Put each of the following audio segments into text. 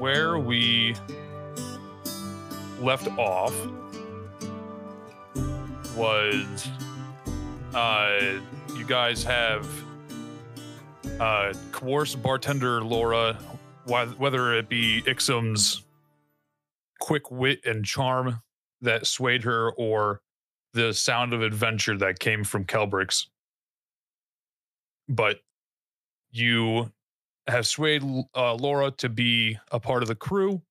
where we left off was uh, you guys have uh, coerced bartender Laura, wh- whether it be Ixim's quick wit and charm that swayed her or the sound of adventure that came from Kelbrix. But you have swayed uh, Laura to be a part of the crew,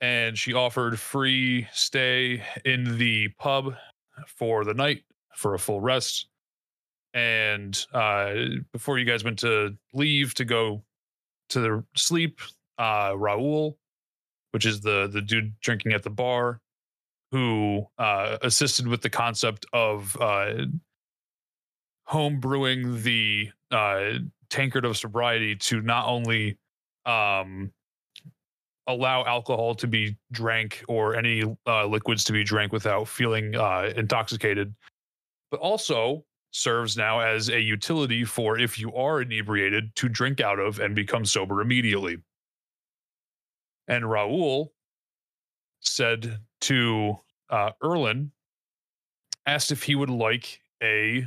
and she offered free stay in the pub for the night for a full rest. And uh, before you guys went to leave to go to the sleep, uh, Raul, which is the the dude drinking at the bar, who uh, assisted with the concept of uh, home brewing the uh, tankard of sobriety to not only um, allow alcohol to be drank or any uh, liquids to be drank without feeling uh, intoxicated, but also serves now as a utility for if you are inebriated to drink out of and become sober immediately. And Raul said to uh, Erlan, asked if he would like a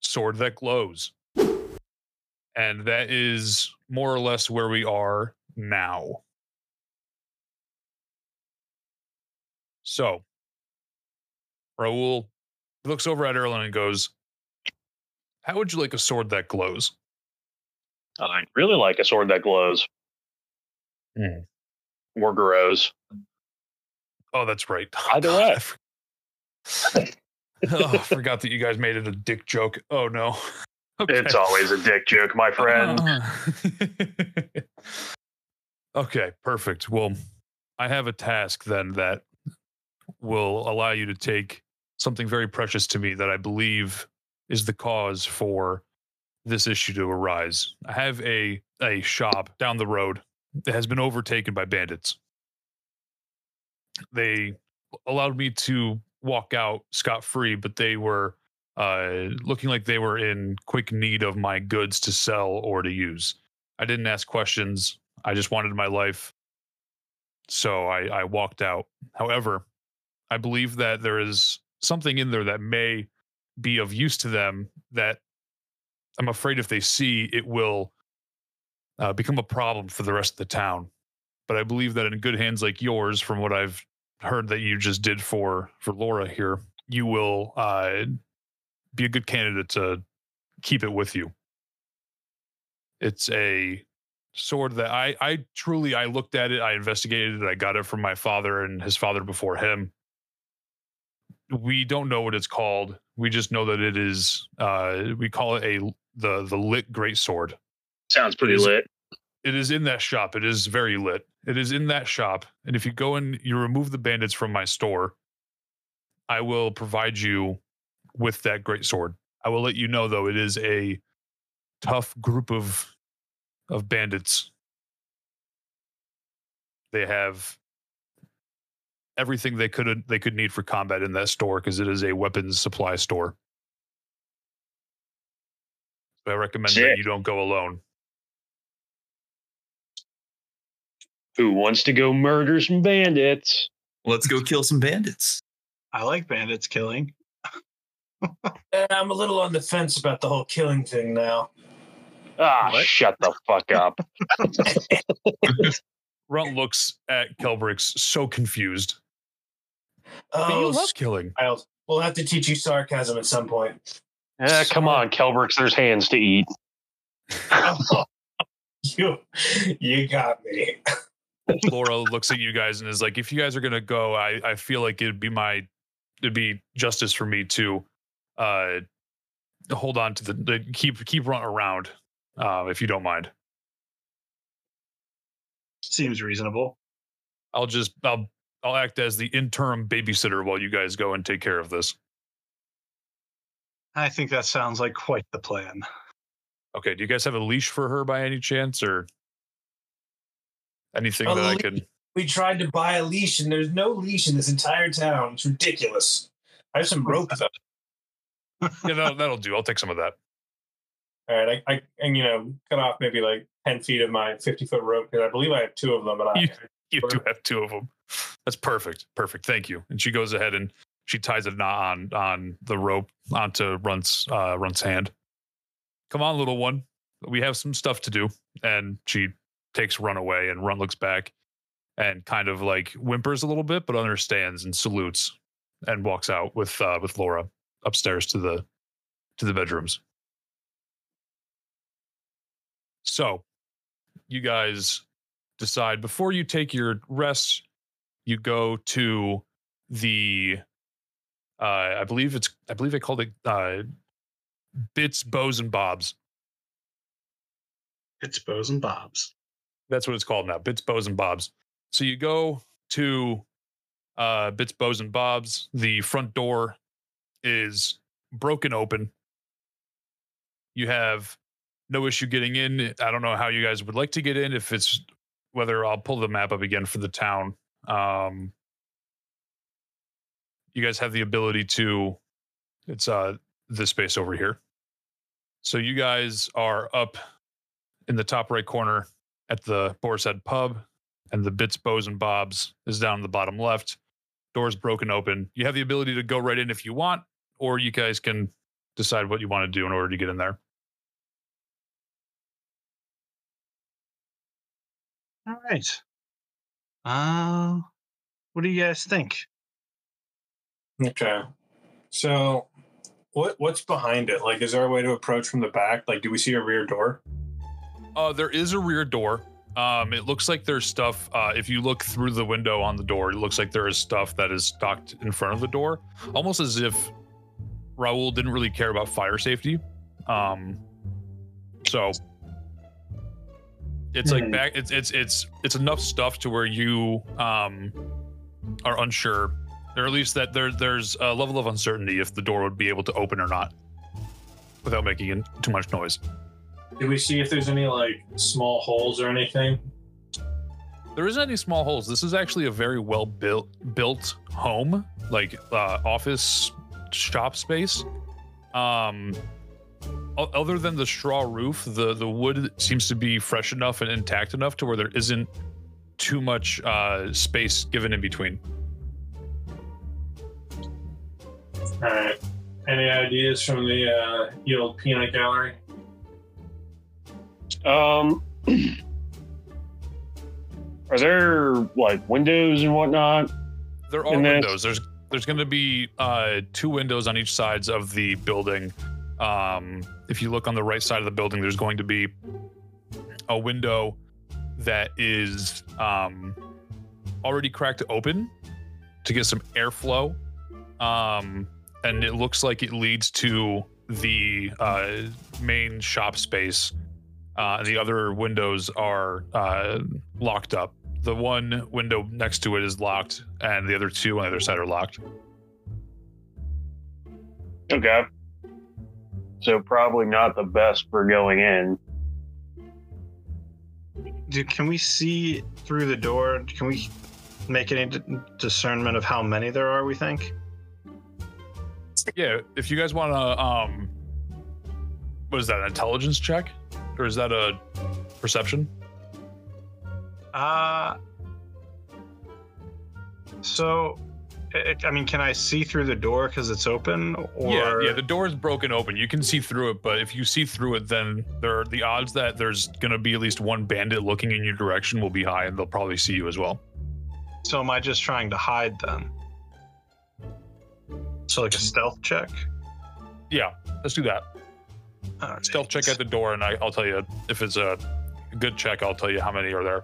sword that glows. And that is more or less where we are now. So, Raul looks over at Erlan and goes, How would you like a sword that glows? I'd really like a sword that glows. Hmm. Or grows. Oh, that's right. Either way. Oh, I forgot that you guys made it a dick joke. Oh no. Okay. It's always a dick joke, my friend. okay, perfect. Well, I have a task then that will allow you to take something very precious to me that I believe is the cause for this issue to arise. I have a a shop down the road that has been overtaken by bandits. They allowed me to walk out scot free, but they were uh, looking like they were in quick need of my goods to sell or to use. I didn't ask questions. I just wanted my life. So I, I walked out. However, I believe that there is something in there that may be of use to them that I'm afraid if they see, it will uh, become a problem for the rest of the town. But I believe that in good hands like yours, from what I've heard that you just did for for Laura here, you will uh, be a good candidate to keep it with you. It's a sword that I I truly I looked at it, I investigated it, I got it from my father and his father before him. We don't know what it's called. We just know that it is uh we call it a the the lit great sword. Sounds pretty Is- lit. It is in that shop. It is very lit. It is in that shop. And if you go and you remove the bandits from my store, I will provide you with that great sword. I will let you know though it is a tough group of of bandits. They have everything they could they could need for combat in that store because it is a weapons supply store. So I recommend that you don't go alone. Who wants to go murder some bandits? Let's go kill some bandits. I like bandits killing. I'm a little on the fence about the whole killing thing now. Ah, What? shut the fuck up. Runt looks at Kelbrix so confused. But you Oh, love killing. I'll, we'll have to teach you sarcasm at some point. Eh, come on, Kelbrix, there's hands to eat. you, you got me. Laura looks at you guys and is like, if you guys are gonna go, I, I feel like it'd be my it'd be justice for me to uh hold on to the, the keep keep Runt around, uh, if you don't mind. Seems reasonable. I'll just I'll I'll act as the interim babysitter while you guys go and take care of this. I think that sounds like quite the plan. Okay, do you guys have a leash for her by any chance or anything A that I leash? can We tried to buy a leash, and there's no leash in this entire town. It's ridiculous. I have some rope though. Yeah, that'll, that'll do. I'll take some of that. All right, I, I and you know cut off maybe like ten feet of my fifty foot rope because I believe I have two of them, but I You- You do have two of them. That's perfect. Perfect. Thank you. And she goes ahead and she ties a knot on on the rope onto Runt's uh Runt's hand. Come on, little one. We have some stuff to do. And she takes Run away and Run looks back and kind of like whimpers a little bit, but understands and salutes and walks out with uh with Laura upstairs to the to the bedrooms. So you guys decide before you take your rest, you go to the uh I believe it's I believe they called it uh Bits, Bows and Bobs. Bits, bows and bobs. That's what it's called now. Bits, Bows and Bobs. So you go to uh Bits, Bows and Bobs. The front door is broken open. You have no issue getting in. I don't know how you guys would like to get in if it's whether I'll pull the map up again for the town. Um, you guys have the ability to. It's uh this space over here. So you guys are up in the top right corner at the Boar's Head Pub, and the Bits, Bows, and Bobs is down in the bottom left. Doors broken open. You have the ability to go right in if you want, or you guys can decide what you want to do in order to get in there. All right. Uh, what do you guys think? Okay. So, what what's behind it? Like, is there a way to approach from the back? Like, do we see a rear door? Uh, there is a rear door. Um, it looks like there's stuff. Uh, if you look through the window on the door, it looks like there is stuff that is stocked in front of the door, almost as if Raul didn't really care about fire safety. Um, so it's like Hmm. back. It's it's it's it's enough stuff to where you um are unsure, or at least that there there's a level of uncertainty if the door would be able to open or not without making in- too much noise. Do we see if there's any like small holes or anything? There isn't any small holes. This is actually a very well built built home, like uh, office shop space. Um, other than the straw roof, the the wood seems to be fresh enough and intact enough to where there isn't too much uh, space given in between. All right. Any ideas from the uh, the old peanut gallery? Um, are there like windows and whatnot? There are And then- windows. There's there's going to be uh, two windows on each sides of the building. Um, if you look on the right side of the building, there's going to be a window that is um, already cracked open to get some airflow, um, and it looks like it leads to the uh, main shop space. Uh, the other windows are uh, locked up the one window next to it is locked, and the other two on the other side are locked. Okay. So probably not the best for going in. Do, can we see through the door? Can we make any d- discernment of how many there are? We think. Yeah, if you guys want to, um, what is that? An intelligence check, or is that a perception? Uh so, i I mean, can I see through the door because it's open? Or yeah, yeah. The door is broken open. You can see through it, but if you see through it, then there are the odds that there's gonna be at least one bandit looking in your direction will be high, and they'll probably see you as well. so am I just trying to hide then? So like a stealth check. Yeah, let's do that. Right. Stealth check at the door, and I, I'll tell you if it's a good check. I'll tell you how many are there.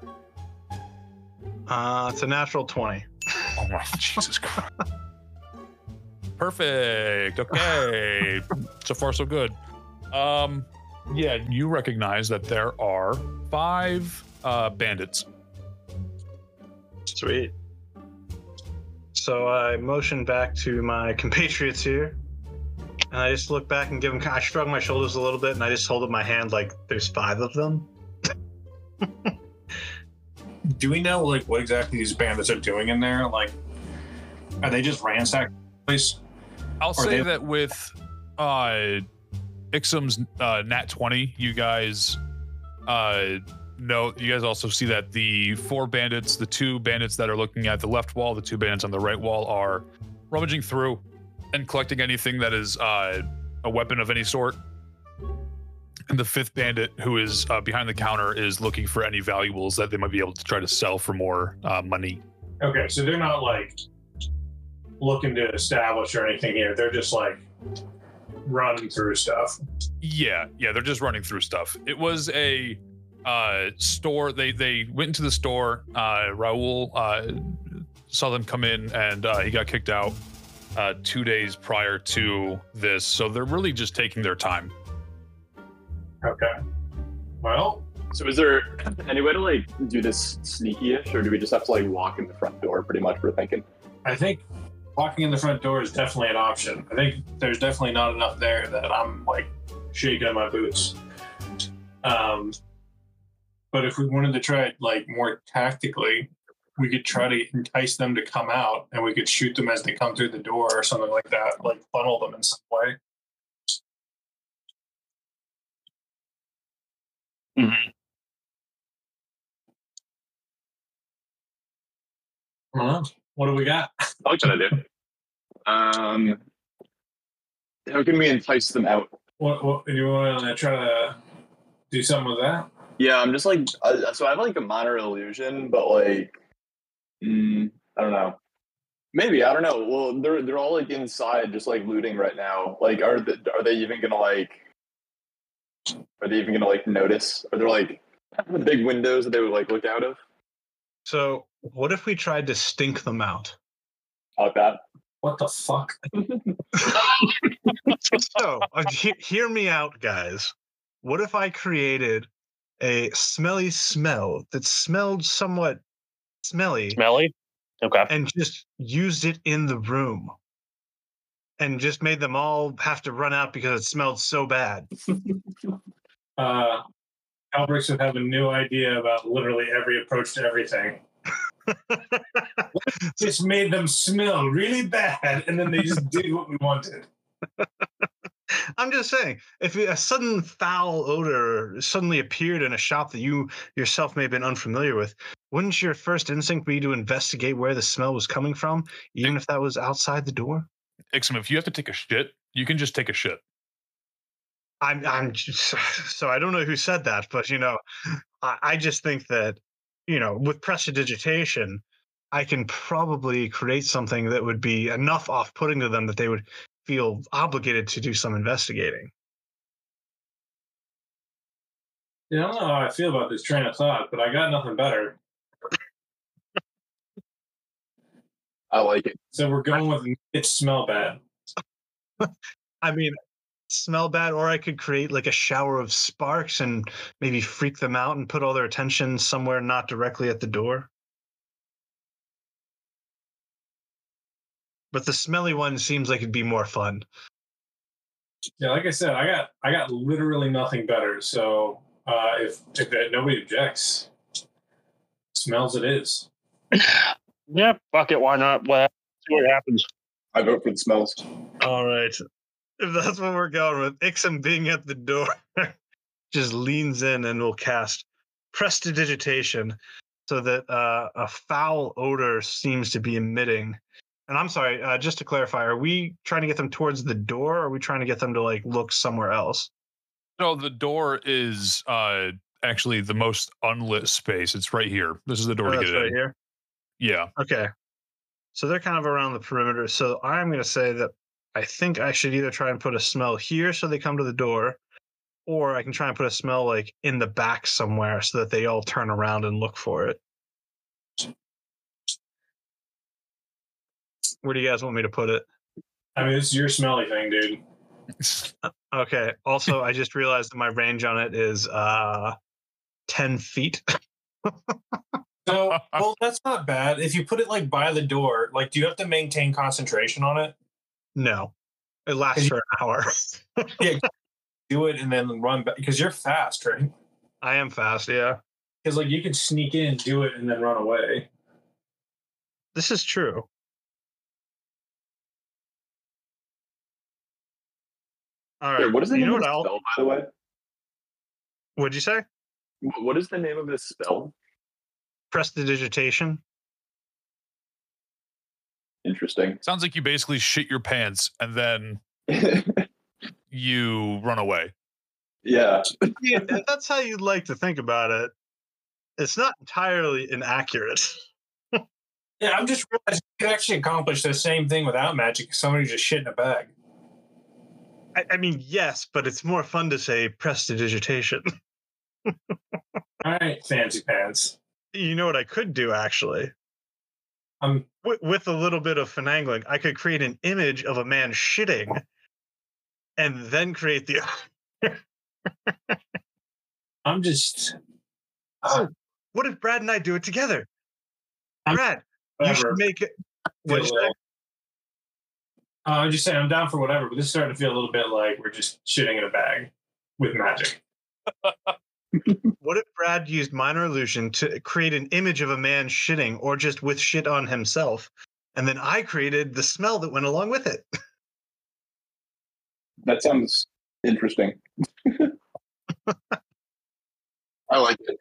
Uh, it's a natural twenty. Oh my Jesus Christ. Perfect. Okay. so far so good. Um yeah, you recognize that there are five uh bandits. Sweet. So I motion back to my compatriots here, and I just look back and give them. I shrug my shoulders a little bit, and I just hold up my hand like there's five of them. Do we know like what exactly these bandits are doing in there? Like, are they just ransacking the place? I'll say they- that with uh Ixim's uh, nat 20, you guys uh, know, you guys also see that the four bandits, the two bandits that are looking at the left wall, the two bandits on the right wall are rummaging through and collecting anything that is uh, a weapon of any sort. And the fifth bandit, who is uh, behind the counter, is looking for any valuables that they might be able to try to sell for more uh, money. Okay, so they're not like looking to establish or anything here. They're just like running through stuff. Yeah, yeah, they're just running through stuff. It was a uh, store. They they went into the store. Uh, Raul uh, saw them come in, and uh, he got kicked out uh, two days prior to this. So they're really just taking their time. Okay. Well, So is there any way to like do this sneaky-ish, or do we just have to like walk in the front door? Pretty much, we're thinking. I think walking in the front door is definitely an option. I think there's definitely not enough there that I'm like shaking my boots. Um, but if we wanted to try it like more tactically, we could try to entice them to come out, and we could shoot them as they come through the door or something like that, like funnel them in some way. Mhm. I don't know. What do we got? I like that idea. Um, how can we entice them out? What, what do you want to try to do something with that? Yeah, I'm just like uh, so. I have like a minor illusion, but like, mm, I don't know. Maybe I don't know. Well, they're they're all like inside, just like looting right now. Like, are the, are they even gonna like? Are they even gonna like notice? Are there like the big windows that they would like look out of? So, what if we tried to stink them out? Like that? What the fuck? So, uh, he- hear me out, guys. What if I created a smelly smell that smelled somewhat smelly Smelly? Okay. and just used it in the room and just made them all have to run out because it smelled so bad? uh, Kelbrix would have a new idea about literally every approach to everything. just made them smell really bad, and then they just did what we wanted. I'm just saying, if a sudden foul odor suddenly appeared in a shop that you yourself may have been unfamiliar with, wouldn't your first instinct be to investigate where the smell was coming from, even if that was outside the door? Ixim, if you have to take a shit, you can just take a shit. I'm, I'm just, so I don't know who said that, but you know, I, I just think that, you know, with prestidigitation, I can probably create something that would be enough off putting to them that they would feel obligated to do some investigating. Yeah, I don't know how I feel about this train of thought, but I got nothing better. I like it. So we're going with it smell bad. I mean, smell bad, or I could create like a shower of sparks and maybe freak them out and put all their attention somewhere not directly at the door. But the smelly one seems like it'd be more fun. Yeah, like I said, I got I got literally nothing better. So uh, if if that, nobody objects, smells it is. Yeah, fuck it. Why not? Well, see what happens. I vote for the smells. All right. If that's what we're going with, Ixim being at the door just leans in and will cast prestidigitation so that uh, a foul odor seems to be emitting. And I'm sorry, uh, just to clarify, are we trying to get them towards the door or are we trying to get them to like look somewhere else? No, the door is uh actually the most unlit space. It's right here. This is the door Oh, to that's get right in. here. Yeah. Okay. So they're kind of around the perimeter. So I'm going to say that I think I should either try and put a smell here so they come to the door, or I can try and put a smell like in the back somewhere so that they all turn around and look for it. Where do you guys want me to put it? I mean, it's your smelly thing, dude. Okay. Also, I just realized that my range on it is uh 10 feet. So, well, that's not bad. If you put it like by the door, like, do you have to maintain concentration on it? no. It lasts for an hour. Yeah, do it and then run back because you're fast, right? I am fast, yeah. Because like you can sneak in, do it, and then run away. This is true. All Here, right. what is the you name know of what the I'll, spell, by the way? What'd you say? What is the name of this spell? Prestidigitation. Interesting. Sounds like you basically shit your pants and then you run away. yeah. Yeah, that's how you'd like to think about it. It's not entirely inaccurate. Yeah, I'm just realizing you can actually accomplish the same thing without magic. Somebody just shit in a bag. I, I mean, yes, but it's more fun to say prestidigitation. All right, fancy pants. You know what I could do actually? I'm with, with a little bit of finagling, I could create an image of a man shitting and then create the. I'm just Oh, what if Brad and I do it together? I'm- Brad, you should make it. What you say? Uh, I'm just saying I'm down for whatever, but this is starting to feel a little bit like we're just shitting in a bag with magic. What if Brad used minor illusion to create an image of a man shitting or just with shit on himself? And then I created the smell that went along with it. That sounds interesting. I like it.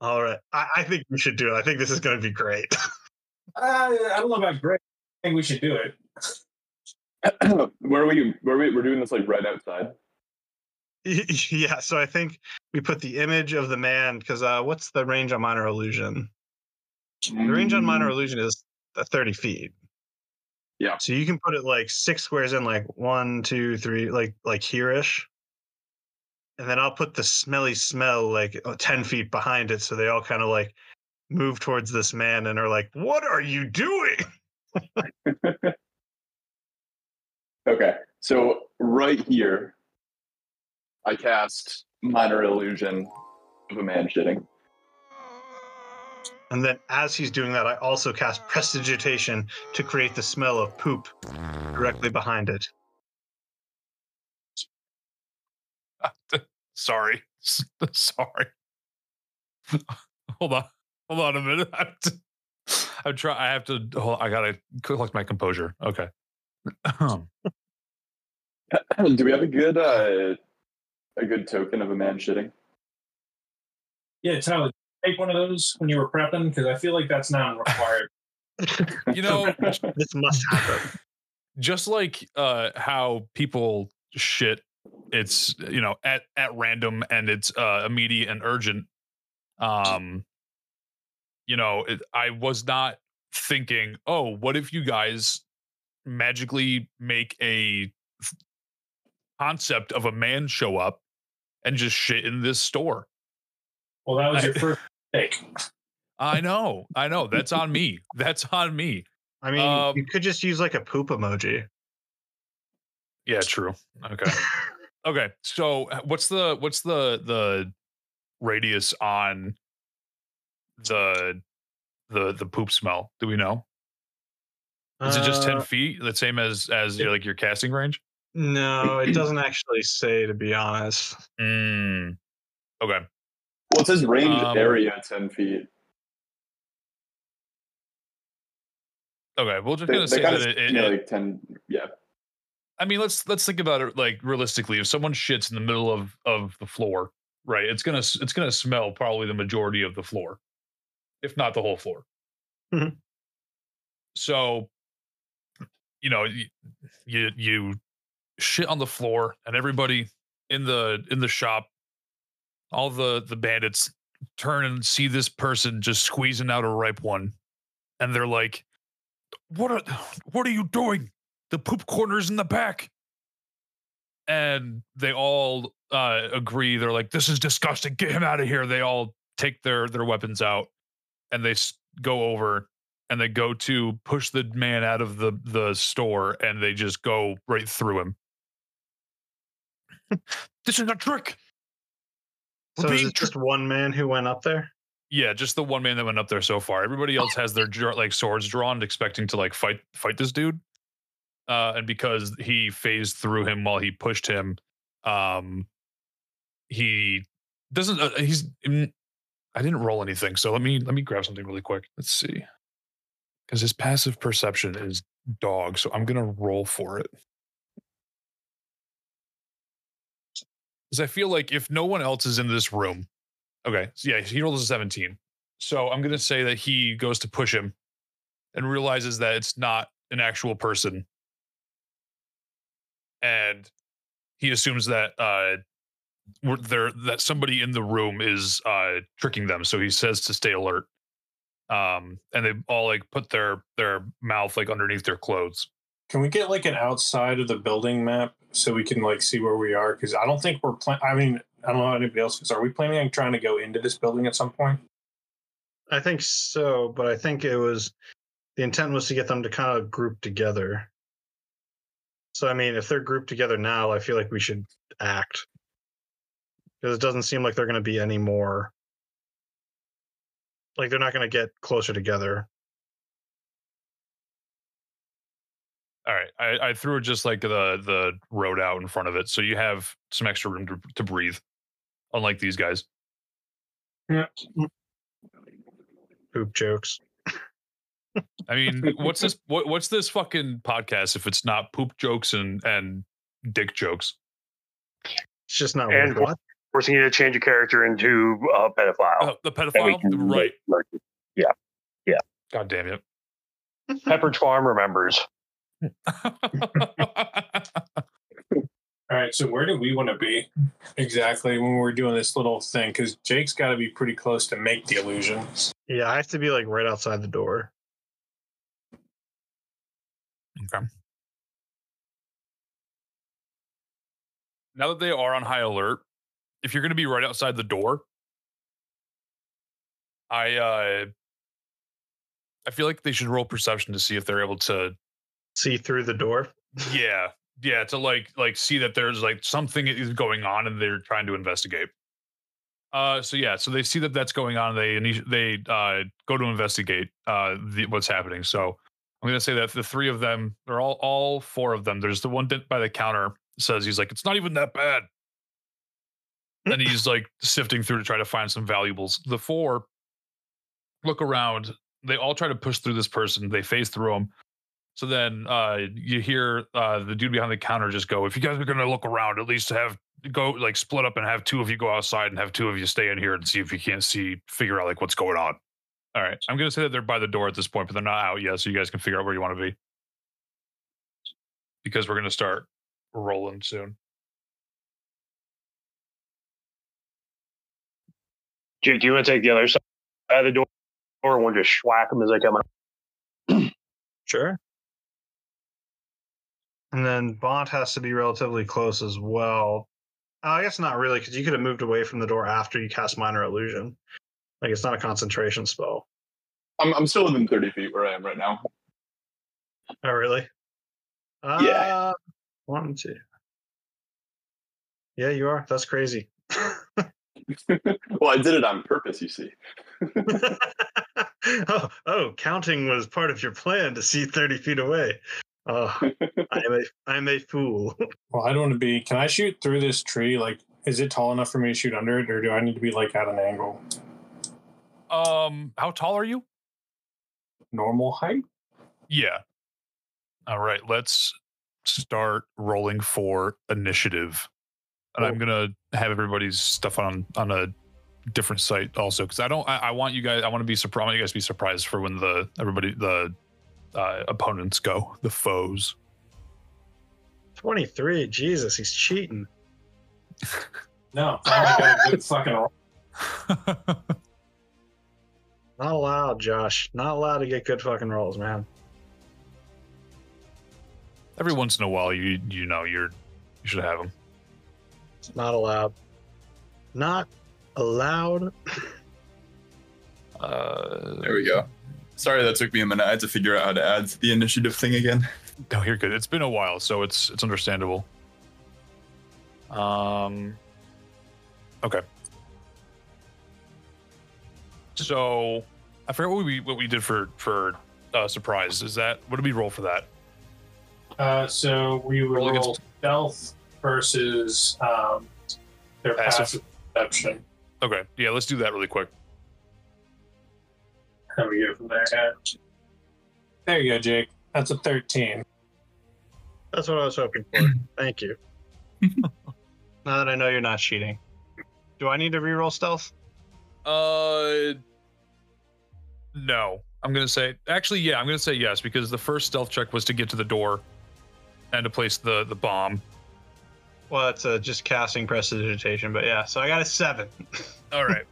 All right. I, I think we should do it. I think this is going to be great. Uh, I don't know about great. I think we should do it. where are we? Where are we? We're doing this like right outside. yeah. So I think we put the image of the man because uh, what's the range on minor illusion? The range on minor illusion is uh, 30 feet. Yeah. So you can put it like six squares in, like one, two, three, like like here-ish. And then I'll put the smelly smell like uh, 10 feet behind it. So they all kind of like move towards this man and are like, What are you doing? Okay, so right here, I cast minor illusion of a man shitting. And then as he's doing that, I also cast prestidigitation to create the smell of poop directly behind it. Sorry. Sorry. hold on. Hold on a minute. I have to, I'm trying. I have to. Hold, I gotta collect my composure. Okay. Do we have a good uh, a good token of a man shitting? Yeah, Tyler, take one of those when you were prepping because I feel like that's not required. you know, This must happen. just like uh, how people shit, it's you know at at random and it's uh, immediate and urgent. Um, you know, it, I was not thinking, oh, what if you guys magically make a concept of a man show up and just shit in this store? Well, that was your I- first mistake. I know, I know. That's on me. That's on me. I mean, Um, you could just use like a poop emoji. Yeah, true. Okay. Okay. So uh, what's the what's the the radius on the the the poop smell? Do we know? Is it just 10 Uh, feet? The same as as your, like your casting range? No, it doesn't actually say, to be honest. Mm. Okay. Well, it says range Um, area ten feet. Okay. We're just They, gonna they say that it, it, yeah, it- like ten. Yeah, I mean, let's let's think about it like realistically. If someone shits in the middle of of the floor, right? It's gonna it's gonna smell probably the majority of the floor, if not the whole floor. Mhm. So, you know, you, you you shit on the floor, and everybody in the in the shop, all the the bandits turn and see this person just squeezing out a ripe one, and they're like, "What are what are you doing?" the poop corner's in the back. And they all uh, agree. They're like, "This is disgusting. Get him out of here." They all take their their weapons out, and they go over and they go to push the man out of the the store, and they just go right through him. This is a trick. We're So is it just one man who went up there? Yeah, just the one man that went up there so far. Everybody else has their like swords drawn, expecting to like fight fight this dude. Uh, and because he phased through him while he pushed him, um, he doesn't. Uh, he's. I didn't roll anything, so let me let me grab something really quick. Let's see, because his passive perception is dog, so I'm gonna roll for it. Is I feel like if no one else is in this room, okay, so yeah, he rolls a 17. So I'm gonna say that he goes to push him and realizes that it's not an actual person. And he assumes that uh there that somebody in the room is uh tricking them. So he says to stay alert. Um and they all like put their their mouth like underneath their clothes. Can we get like an outside of the building map so we can like see where we are? Because I don't think we're plan. I mean, I don't know anybody else is. Are we planning on trying to go into this building at some point? I think so, but I think it was the intent was to get them to kind of group together. So I mean, if they're grouped together now, I feel like we should act because it doesn't seem like they're going to be any more. Like they're not going to get closer together. All right. I, I threw just like the the road out in front of it. So you have some extra room to, to breathe. Unlike these guys. Yeah. Poop jokes. I mean, what's this what, what's this fucking podcast if it's not poop jokes and and dick jokes? It's just not And worth it. Forcing you to change your character into a pedophile. Oh, the That we pedophile? can Right. like, God damn it. Pepperidge Farm remembers. All right. So where do we want to be exactly when we're doing this little thing? Because Jake's got to be pretty close to make the illusions. Yeah, I have to be like right outside the door. Okay. Now that they are on high alert, if you're going to be right outside the door, I uh I feel like they should roll perception to see if they're able to See through the door. yeah, yeah, to like like see that there's like something is going on and they're trying to investigate. Uh so yeah, so they see that that's going on, they they uh go to investigate uh the, what's happening. So I'm gonna say that the three of them, they're all all four of them. There's the one by the counter says he's like, it's not even that bad. and he's like sifting through to try to find some valuables. The four look around. They all try to push through this person. They face through him. So then uh, you hear uh, the dude behind the counter just go, "If you guys are gonna look around, at least have go like split up and have two of you go outside and have two of you stay in here and see if you can't see, figure out like what's going on." All right, I'm gonna say that they're by the door at this point, but they're not out yet, so you guys can figure out where you want to be because we're gonna start rolling soon. Do, do you want to take the other side of the door or want to just schwack them as they come out? Sure. And then Bont has to be relatively close as well. Uh, I guess not really, because you could have moved away from the door after you cast Minor Illusion. Like it's not a concentration spell. I'm, I'm still within 30 feet where I am right now. Oh, really? Uh, Yeah. One, two. Yeah, you are. That's crazy. well, I did it on purpose, you see. oh, oh, counting was part of your plan to see 30 feet away. Oh, I am a, I'm a fool. Well, I don't want to be. Can I shoot through this tree? Like, is it tall enough for me to shoot under it, or do I need to be like at an angle? Um, how tall are you? Normal height? Yeah. All right, let's start rolling for initiative. And I'm gonna have everybody's stuff on on a different site also because I don't. I, I want you guys. I want to be surprised. I want you guys to be surprised for when the everybody the uh, opponents go, the foes. 23. Jesus, he's cheating. No, I got a good fucking roll. Not allowed, Josh. Not allowed to get good fucking rolls, man. Every once in a while, you you know you're you should have them. It's not allowed. Not allowed. Uh, There we go. Sorry that took me a minute. I had to figure out how to add the initiative thing again. No, you're good. It's been a while, so it's it's understandable. Um. Okay. So, I forgot what we what we did for for uh, surprise. Is that what did we roll for that? Uh, so we would Roll roll, against- stealth versus um, their Passive. passive perception. Okay, yeah, let's do that really quick. How we go from there? There you go, Jake. That's a 13. That's what I was hoping for. Thank you. Now that I know you're not cheating, do I need to reroll stealth? Uh, no. I'm gonna say actually, yeah. I'm gonna say yes because the first stealth check was to get to the door and to place the the bomb. Well, it's uh, just casting prestidigitation, but yeah. So I got a seven. All right,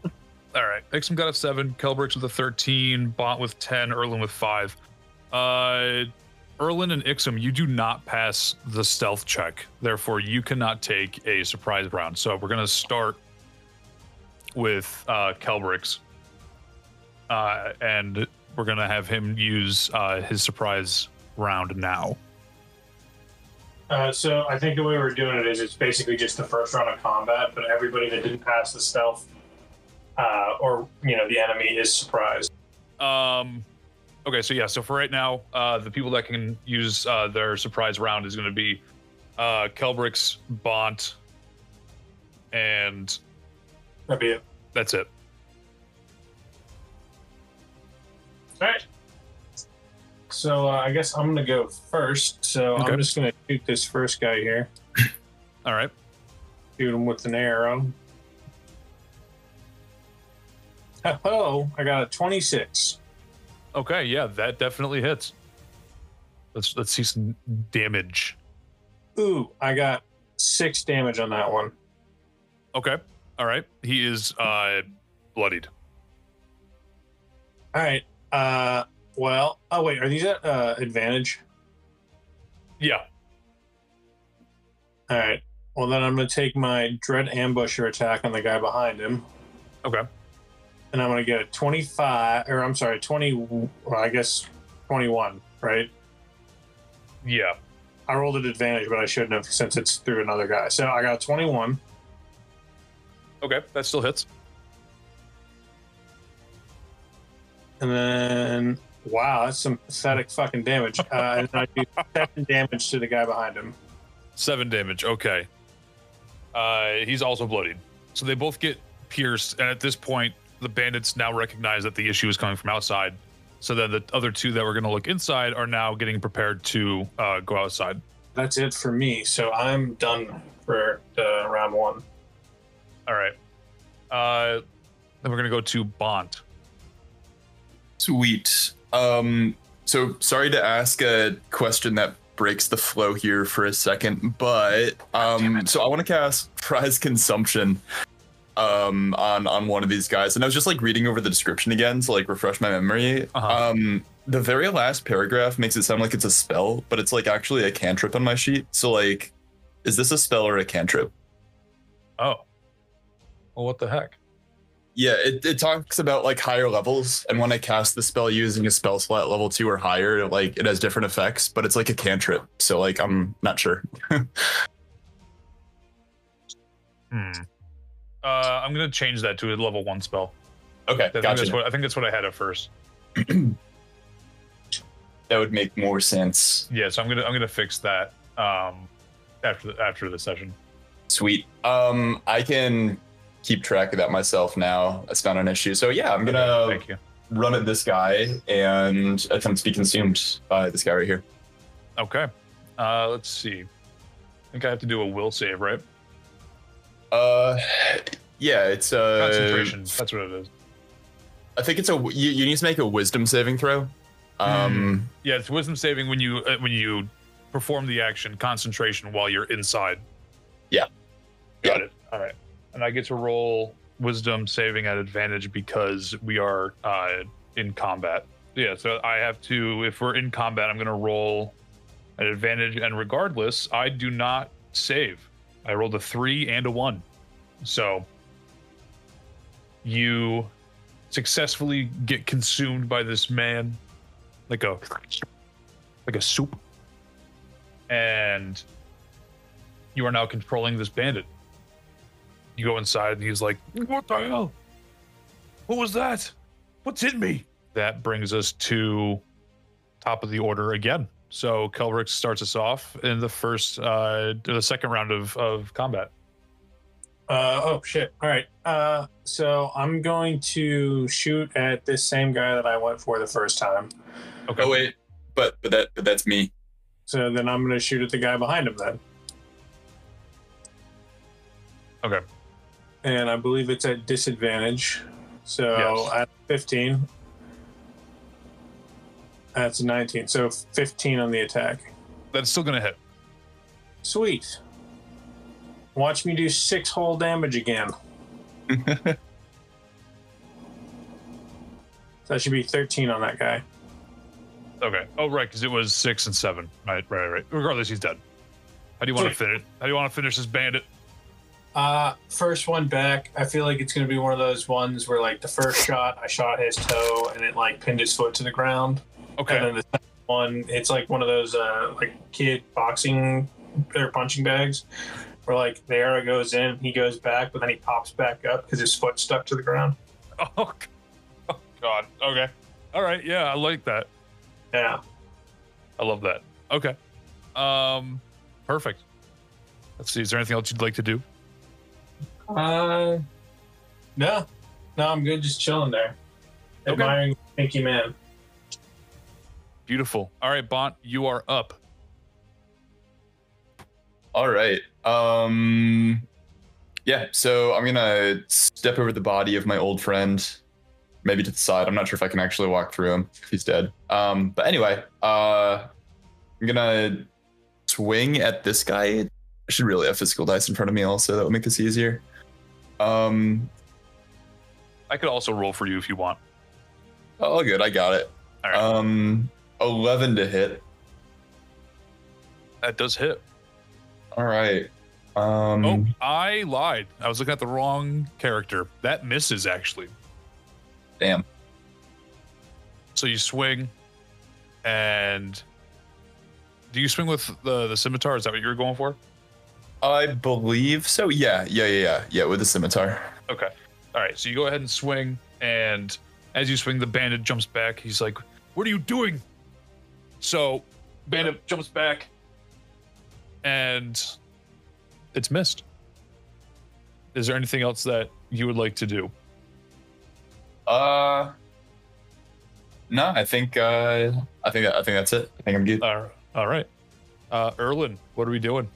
all right. Ixim got a seven. Kelbrix with a thirteen. Bont with ten. Erlan with five. Uh, Erlan and Ixim, you do not pass the stealth check. Therefore, you cannot take a surprise round. So we're gonna start with uh, Kelbrix, uh, and we're gonna have him use uh, his surprise round now. Uh, so I think the way we're doing it is it's basically just the first round of combat, but everybody that didn't pass the stealth uh, or you know the enemy is surprised. Um, okay, so yeah, so for right now, uh, the people that can use uh, their surprise round is going to be uh, Kelbrix, Bont, and That'd be it. that's it. All right. So uh, I guess I'm gonna go first. So Okay. I'm just gonna shoot this first guy here. All right. Shoot him with an arrow. Oh, I got a 26. Okay, yeah, that definitely hits. Let's let's see some damage. Ooh, I got six damage on that one. Okay. All right. He is uh bloodied. All right. Uh, well, oh wait, are these at uh, advantage? Yeah. All right. Well, then I'm gonna take my dread ambusher attack on the guy behind him, Okay. And I'm gonna get a 25, or I'm sorry, 20. Well, I guess 21. Right. Yeah. I rolled at advantage, but I shouldn't have since it's through another guy. So I got 21. Okay, that still hits. And then, wow, that's some pathetic fucking damage. Uh, and I do seven damage to the guy behind him. Seven damage. Okay. Uh, he's also bloodied. So they both get pierced, and at this point, the bandits now recognize that the issue is coming from outside. So then the other two that were going to look inside are now getting prepared to uh, go outside. That's it for me. So I'm done for uh, round one. All right. Uh, then we're going to go to Bont. Sweet. Um, so sorry to ask a question that breaks the flow here for a second, but um, so I want to cast prize consumption um on on one of these guys and i was just like reading over the description again to like refresh my memory Uh-huh. um the very last paragraph makes it sound like it's a spell but it's like actually a cantrip on my sheet so like is this a spell or a cantrip Oh. Well, what the heck? Yeah, it, it talks about like higher levels, and when I cast the spell using a spell slot level two or higher, like it has different effects, but it's like a cantrip. So like I'm not sure. Hmm. Uh, I'm going to change that to a level one spell. Okay, I think, gotcha. that's what, I think that's what I had at first. that would make more sense. Yeah, so I'm gonna I'm gonna fix that um, after the, after the session. Sweet. Um, I can keep track of that myself now. That's not an issue. So yeah, I'm gonna you. run at this guy and attempt to be consumed by this guy right here. Okay. Uh, let's see. I think I have to do a will save, right? Uh, yeah, it's uh Concentration. That's what it is. I think it's a you, you need to make a wisdom saving throw. Um, Yeah, it's wisdom saving when you uh, when you perform the action. Concentration while you're inside. Yeah. Got it. All right. And I get to roll wisdom saving at advantage because we are uh, in combat. Yeah. So I have to. If we're in combat, I'm going to roll an advantage, and regardless, I do not save. I rolled a three and a one. So you successfully get consumed by this man like a like a soup. And you are now controlling this bandit. You go inside and he's like what the hell? What was that? What's in me? That brings us to top of the order again so Kelbrix starts us off in the first uh the second round of of combat Uh, oh shit! All right. Uh, so I'm going to shoot at this same guy that I went for the first time. okay oh wait, but but that but that's me. So then I'm going to shoot at the guy behind him. Then Okay. And I believe it's at disadvantage. So Yes. at 15. That's a 19. So 15 on the attack. That's still gonna hit. Sweet. Watch me do six whole damage again. So that should be 13 on that guy. Okay. Oh, right, because it was six and seven. Right, right, right. Regardless, he's dead. How do you want to Sweet. finish? How do you want to finish this bandit? Uh, first one back. I feel like it's going to be one of those ones where, like, the first shot, I shot his toe and it, like, pinned his foot to the ground. Okay. And then the second one, it's like one of those, uh, like, kid boxing or punching bags where, like, the arrow goes in, he goes back, but then he pops back up because his foot stuck to the ground. Oh, oh, God. Okay. All right. Yeah, I like that. Yeah. I love that. Okay. Um, perfect. Let's see. Is there anything else you'd like to do? Uh, no. No, I'm good just chilling there. Okay. Admiring Pinky Man. Beautiful. All right, Bont, you are up. All right. Um yeah, so I'm gonna step over the body of my old friend, maybe to the side. I'm not sure if I can actually walk through him if he's dead. Um, but anyway, uh I'm gonna swing at this guy. I should really have physical dice in front of me also, that would make this easier. Um I could also roll for you if you want. oh good, I got it. All right. Um eleven to hit. that does hit. All right. Um Oh, I lied. I was looking at the wrong character. That misses actually. damn. So you swing, and do you swing with the the scimitar? Is that what you were going for? I believe so. Yeah, yeah, yeah, yeah. Yeah, with the scimitar. Okay. All right. So you go ahead and swing, and as you swing, the bandit jumps back. He's like, "What are you doing?" So, bandit jumps back, and it's missed. Is there anything else that you would like to do? Uh, no, I think uh, I think I think that's it. I think I'm good. Uh, all right. Uh, Erlan, what are we doing?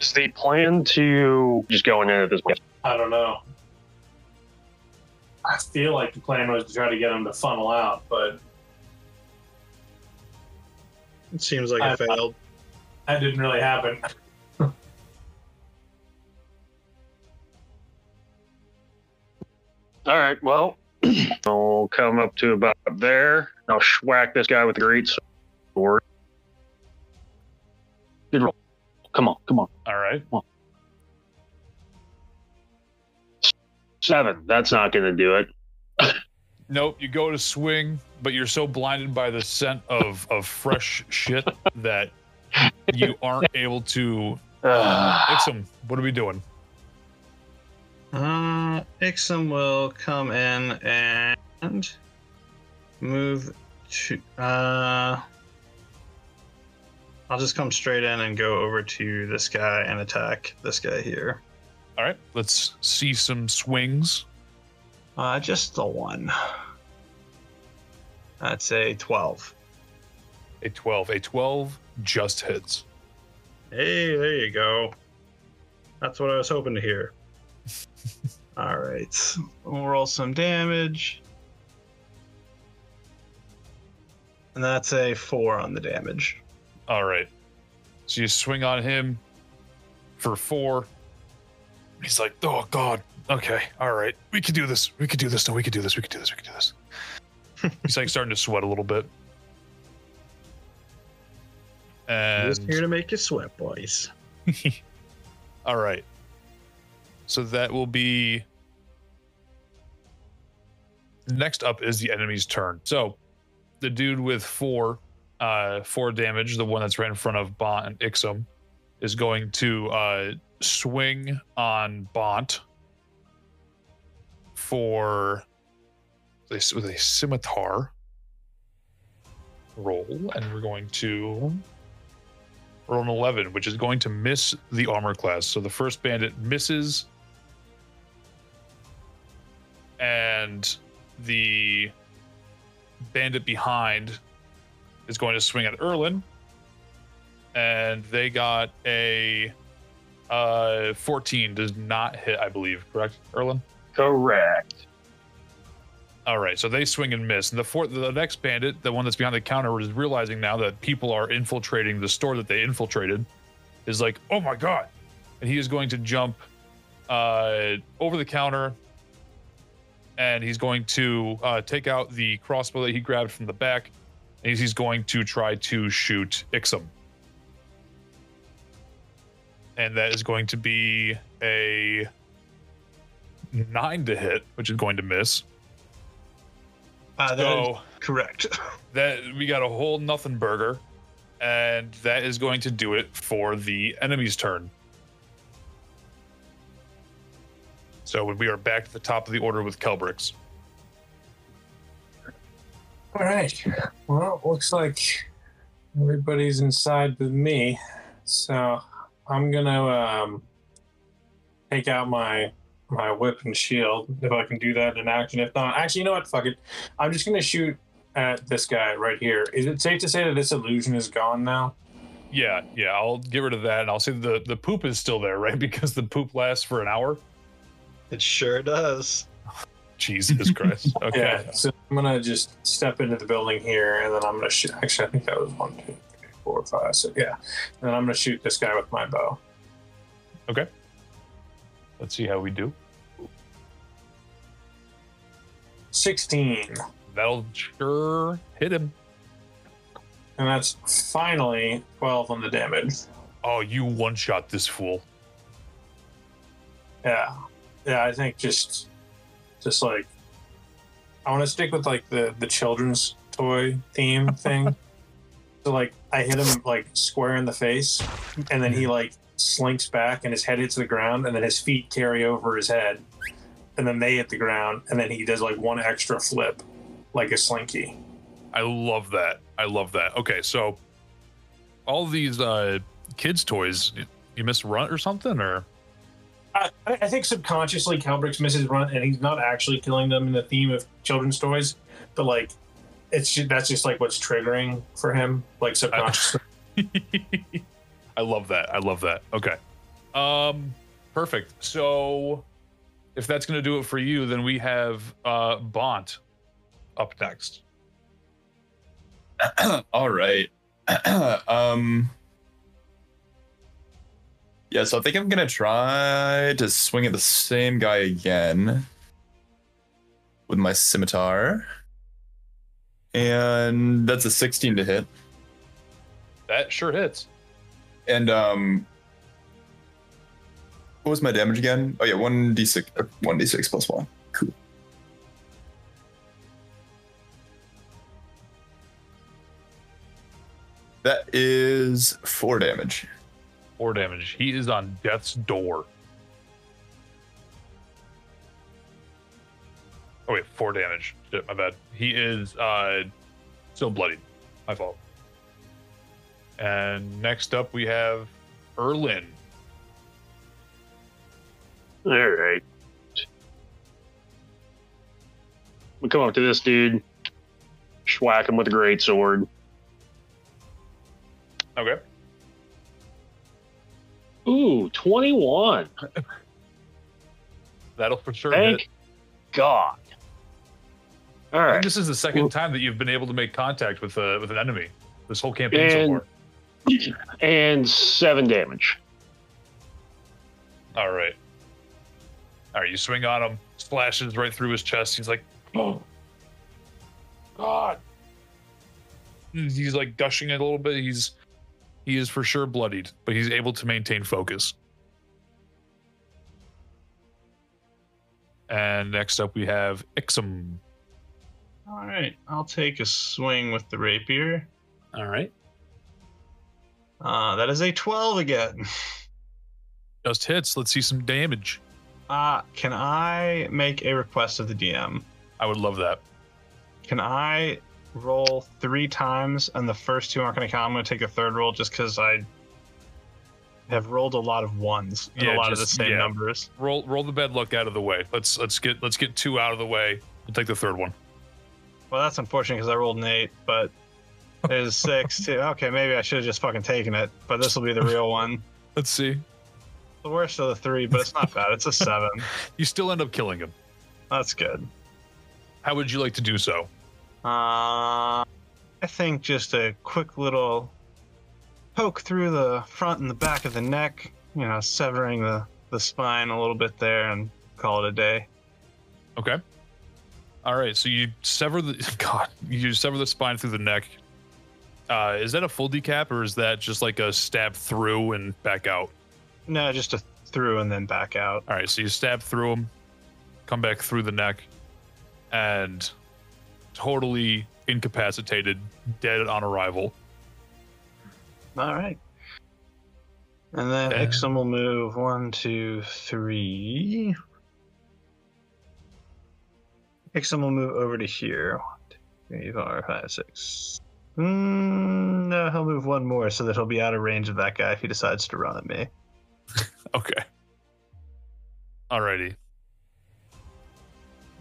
Is the plan to just going in at this point? I don't know. I feel like the plan was to try to get him to funnel out, but It seems like I- it failed. that didn't really happen. All right, well, I'll come up to about there. I'll schwack this guy with the great sword. Good roll. Come on, come on. All right. Seven. That's not going to do it. Nope. You go to swing, but you're so blinded by the scent of of fresh shit that you aren't able to. Ah. Ixim, what are we doing? Uh, Ixim will come in and move to. Uh, I'll just come straight in and go over to this guy and attack this guy here. All right. Let's see some swings. Uh, just the one. That's a 12. A 12. A 12 just hits. Hey, there you go. That's what I was hoping to hear. All right. We'll roll some damage. And that's a four on the damage. All right. So you swing on him for four. He's like, oh, God. Okay. All right. We could do this. We could do this. No, we could do this. We could do this. We could do this. He's like starting to sweat a little bit. Just here to make you sweat, boys. all right. So that will be. Next up is the enemy's turn. So the dude with four, uh, four damage, the one that's right in front of Bont and Ixim, is going to uh, swing on Bont for this with a scimitar roll, and we're going to roll an 11, which is going to miss the armor class. So the first bandit misses, and the bandit behind is going to swing at Erlan, and they got a Uh, 14 does not hit, I believe. Correct, Erlan? Correct. All right, so they swing and miss. And the fourth, the next bandit, the one that's behind the counter, is realizing now that people are infiltrating the store that they infiltrated. Is like, oh my god, and he is going to jump uh, over the counter, and he's going to uh, take out the crossbow that he grabbed from the back, and he's, going to try to shoot Ixim. And that is going to be a nine to hit, which is going to miss. Uh, that is So correct. that we got a whole nothing burger, and that is going to do it for the enemy's turn. So we are back to the top of the order with Kelbrix. All right. Well, looks like everybody's inside with me. So I'm gonna um, take out my my whip and shield if I can do that in action. If not, actually, you know what? Fuck it. I'm just gonna shoot at this guy right here. Is it safe to say that this illusion is gone now? Yeah, yeah, I'll get rid of that, and I'll say the the poop is still there, right? Because the poop lasts for an hour. It sure does. Jesus Christ. Okay. Yeah. So I'm gonna just step into the building here, and then I'm gonna shoot. Actually, I think that was one, two, three, four, five. So yeah, and then I'm gonna shoot this guy with my bow. Let's see how we do. Sixteen. That'll sure hit him. And that's finally 12 on the damage. Oh, you one shot this fool. Yeah. Yeah, I think just just like I want to stick with like the the children's toy theme thing. so like I hit him like square in the face and then he mm-hmm. like slinks back and his head hits the ground and then his feet carry over his head and then they hit the ground and then he does like one extra flip like a slinky. I love that. I love that. Okay, so all these uh kids' toys, you miss runt or something, or I, I think subconsciously Kelbrix misses run, and he's not actually killing them in the theme of children's toys, but like, it's ju- that's just like what's triggering for him, like subconsciously. I love that. I love that. Okay. Um perfect. So if that's going to do it for you, then we have uh Bont up next. All right. um. Yeah, so I think I'm gonna try to swing at the same guy again with my scimitar, and that's a 16 to hit. That sure hits. And um, what was my damage again? Oh yeah, one d6, uh, one d6 plus one. Cool. That is four damage. Four damage. He is on death's door. Oh wait, four damage. Shit, my bad. He is uh still bloodied. My fault. And next up we have Erlan. All right. We come up to this dude, schwack him with a great sword. Okay. Ooh, 21. That'll for sure Thank hit. God. All think this is the second Well- time that you've been able to make contact with uh, with an enemy this whole campaign so far. And seven damage. All right. All right, you swing on him, splashes right through his chest. He's like, oh, God. He's like gushing it a little bit. He's he is for sure bloodied, but he's able to maintain focus. And next up, we have Ixim. All right, I'll take a swing with the rapier. All right, Uh, that is a 12 again. just hits. Let's see some damage. Uh, can I make a request of the DM? I would love that. Can I roll three times and the first two aren't going to count? I'm going to take a third roll just because I have rolled a lot of ones and Yeah, a lot of the same yeah. numbers. Roll roll the bad luck out of the way. Let's let's get let's get two out of the way. We'll take the third one. Well, that's unfortunate because I rolled an eight, but is six too. Okay, maybe I should have just fucking taken it, but this will be the real one. Let's see. the worst of the three, but it's not bad. It's a seven. You still end up killing him. That's good. How would you like to do so? Uh, I think just a quick little poke through the front and the back of the neck, you know, severing the, the spine a little bit there and call it a day. Okay. All right. So you sever the God. You sever the spine through the neck. Uh, is that a full decap or is that just like a stab through and back out? No, just a through and then back out. All right. So you stab through him, come back through the neck, and totally incapacitated, dead on arrival. All right. And then. Ixim will move one, two, three. Ixim will move over to here. One, two, three, four, five, six. Mm, no, he'll move one more so that he'll be out of range of that guy if he decides to run at me. Okay. Alrighty.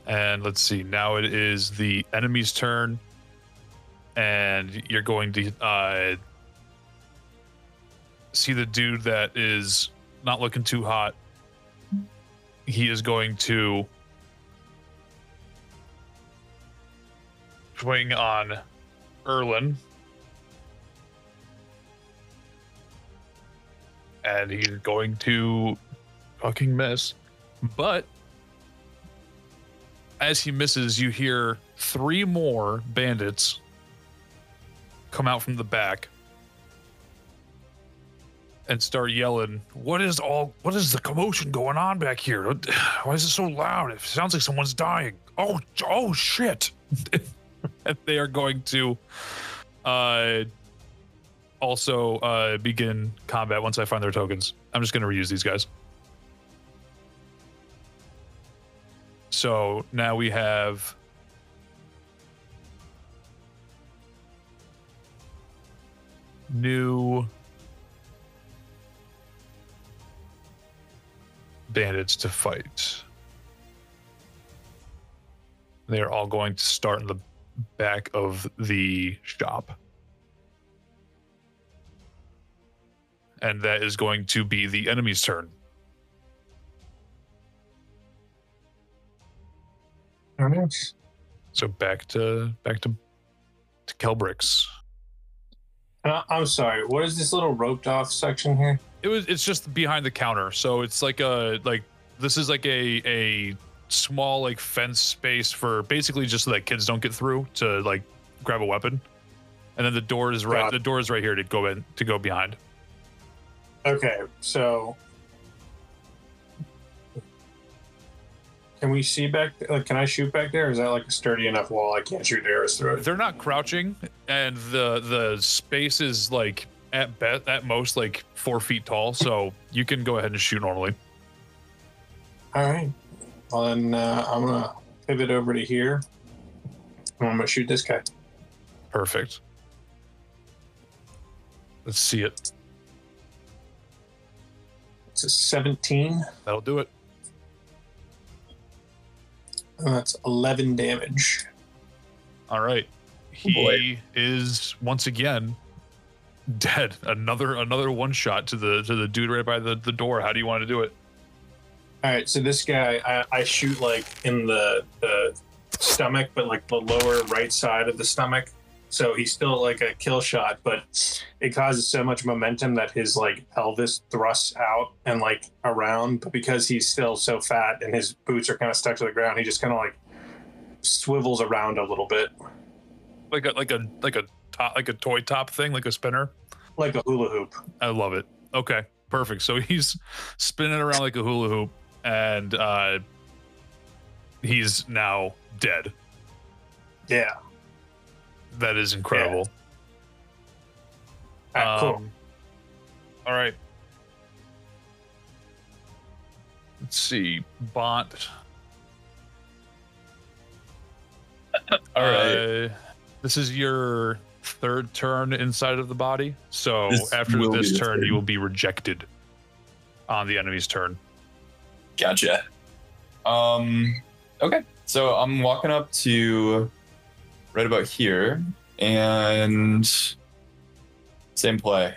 And let's see. Now it is the enemy's turn, and you're going to uh, see the dude that is not looking too hot. He is going to swing on Erlan. And he's going to fucking miss. But as he misses, you hear three more bandits come out from the back and start yelling, What is all what is the commotion going on back here? Why is it so loud? It sounds like someone's dying. Oh oh shit. and they are going to uh also uh begin combat once I find their tokens. I'm just gonna reuse these guys. So now we have new bandits to fight. They are all going to start in the back of the shop. And that is going to be the enemy's turn. All right. So back to back to to Kelbrix. I, I'm sorry. What is this little roped off section here? It was it's just behind the counter. So it's like a like this is like a a small like fence space for basically just so that kids don't get through to like grab a weapon. And then the door is right the door is right here to go in to go behind. Okay, so can we see back? Like, can I shoot back there? Is that like a sturdy enough wall I can't shoot arrows through it? They're not crouching and the the space is like at bet at most like four feet tall, so you can go ahead and shoot normally. All right. Well, then uh, I'm gonna pivot over to here. And I'm gonna shoot this guy. Perfect. Let's see it. It's a 17. That'll do it. That's 11 damage. All right. He is once again dead. Another another one shot to the to the dude right by the, the door. How do you want to do it? All right, so this guy, I, I shoot like in the the stomach, but like the lower right side of the stomach. So he's still like a kill shot, but it causes so much momentum that his like pelvis thrusts out and like around. But because he's still so fat and his boots are kind of stuck to the ground, he just kind of like swivels around a little bit, Like a like a like a top like a toy top thing, like a spinner. like a hula hoop. I love it. Okay, perfect. So he's spinning around like a hula hoop, and uh, he's now dead. Yeah. That is incredible. All right, cool. Um, All right. Let's see. Bont. All right. Uh, this is your third turn inside of the body. So This after this the turn, you will be rejected on the enemy's turn. Gotcha. Um, okay. So I'm walking up to right about here and same play.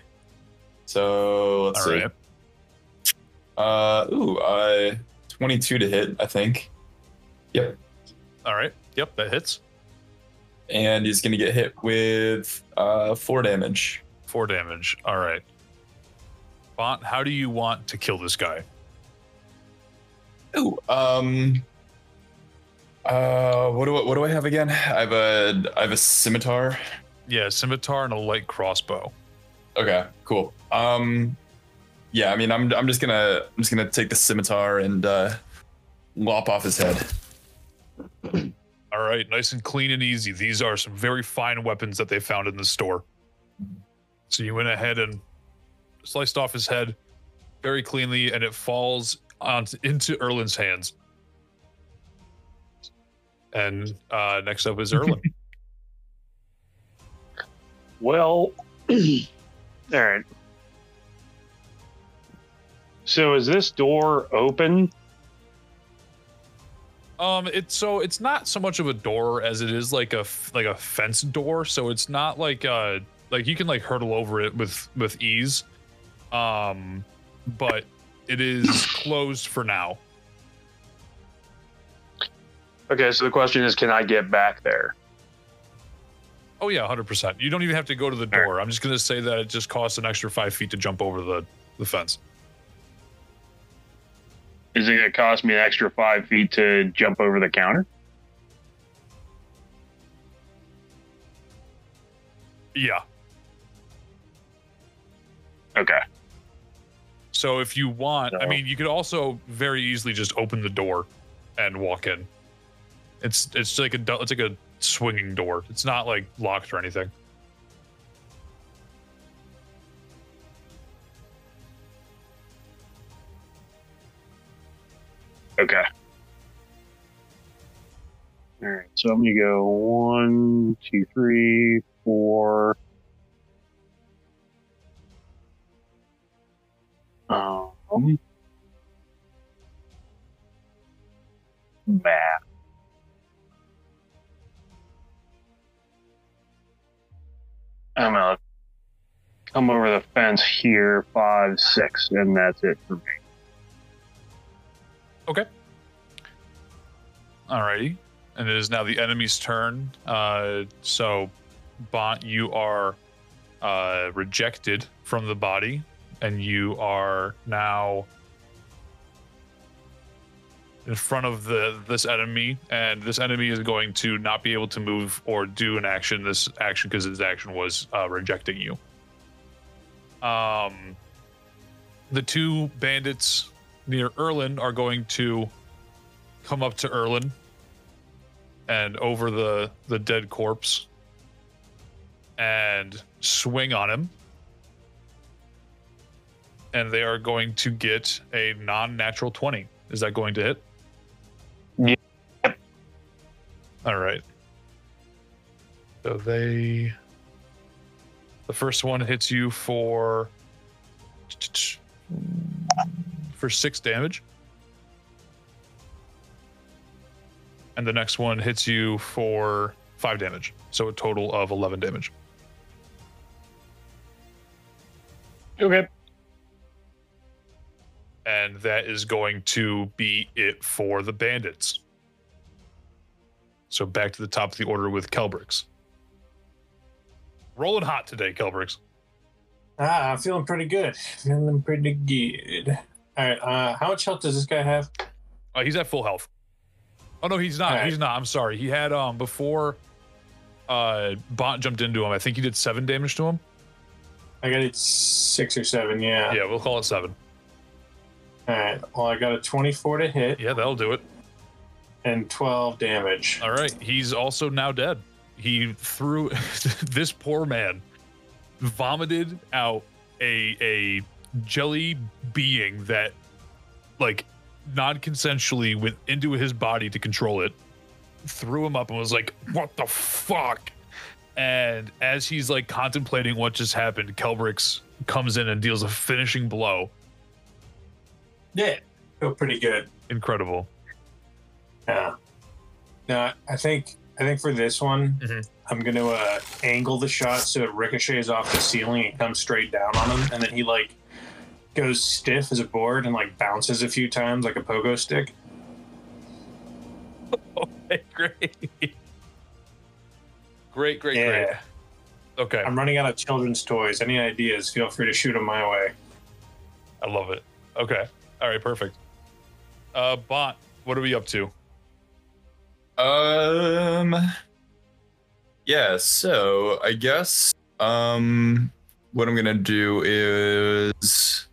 So let's All see. right. Uh, ooh, uh, 22 to hit, I think. Yep. All right. Yep, that hits. And he's gonna get hit with uh four damage. Four damage. All right. Bont, how do you want to kill this guy? Ooh, um, uh, what do I, what do I have again? I have a I have a scimitar. Yeah, scimitar and a light crossbow. Okay, cool. Um, yeah, I mean, I'm I'm just gonna I'm just gonna take the scimitar and uh, lop off his head. All right, nice and clean and easy. These are some very fine weapons that they found in the store. So you went ahead and sliced off his head very cleanly, and it falls on into Erlan's hands. And uh, next up is Erlan. Well, all right. So is this door open? Um, it's so it's not so much of a door as it is like a like a fence door. So it's not like uh like you can like hurdle over it with with ease. Um, but it is closed for now. Okay, so the question is, can I get back there? Oh yeah, hundred percent. You don't even have to go to the door. I'm just gonna say that it just costs an extra five feet to jump over the the fence. Is it going to cost me an extra five feet to jump over the counter? Yeah. Okay. So if you want, I mean, you could also very easily just open the door and walk in. It's it's like a it's like a swinging door. It's not like locked or anything. Okay. All right. So I'm going to go one, two, three, four. Um, math. I'm gonna come over the fence here, five, six, and that's it for me. Okay. Alrighty. And it is now the enemy's turn. Uh, so, Bont, you are uh, rejected from the body, and you are now in front of the this enemy, and this enemy is going to not be able to move or do an action this action because his action was uh, rejecting you. Um, the two bandits near Erlan are going to come up to Erlan and over the the dead corpse and swing on him. And they are going to get a non-natural 20. Is that going to hit? Yep. All right. So they the first one hits you for for 6 damage. and the next one hits you for five damage. So a total of 11 damage. Okay. And that is going to be it for the bandits. So back to the top of the order with Kelbrix. Rolling hot today, Kelbrix. Ah, I'm feeling pretty good. Feeling pretty good. All right. Uh, how much health does this guy have? Uh, he's at full health. Oh no, he's not. Right. He's not. I'm sorry. He had um before uh Bont jumped into him. I think he did seven damage to him. I got it six or seven. Yeah. Yeah, we'll call it seven. All right. Well, I got a 24 to hit Yeah, that'll do it. and 12 damage. All right. He's also now dead. He threw this poor man vomited out a a jelly being that like non-consensually went into his body to control it threw him up and was like what the fuck and as he's like contemplating what just happened kelbrix comes in and deals a finishing blow Yeah. Feel pretty good. incredible Yeah. No, I think I think for this one, Mhm. I'm gonna uh, angle the shot so it ricochets off the ceiling and comes straight down on him, and then he like goes stiff as a board and like bounces a few times like a pogo stick. Okay, great. Great, great, Yeah. great. Okay, I'm running out of children's toys. Any ideas? Feel free to shoot them my way. I love it. Okay, all right, perfect. Uh, Bont, what are we up to? Um. Yeah. So I guess um, what I'm gonna do is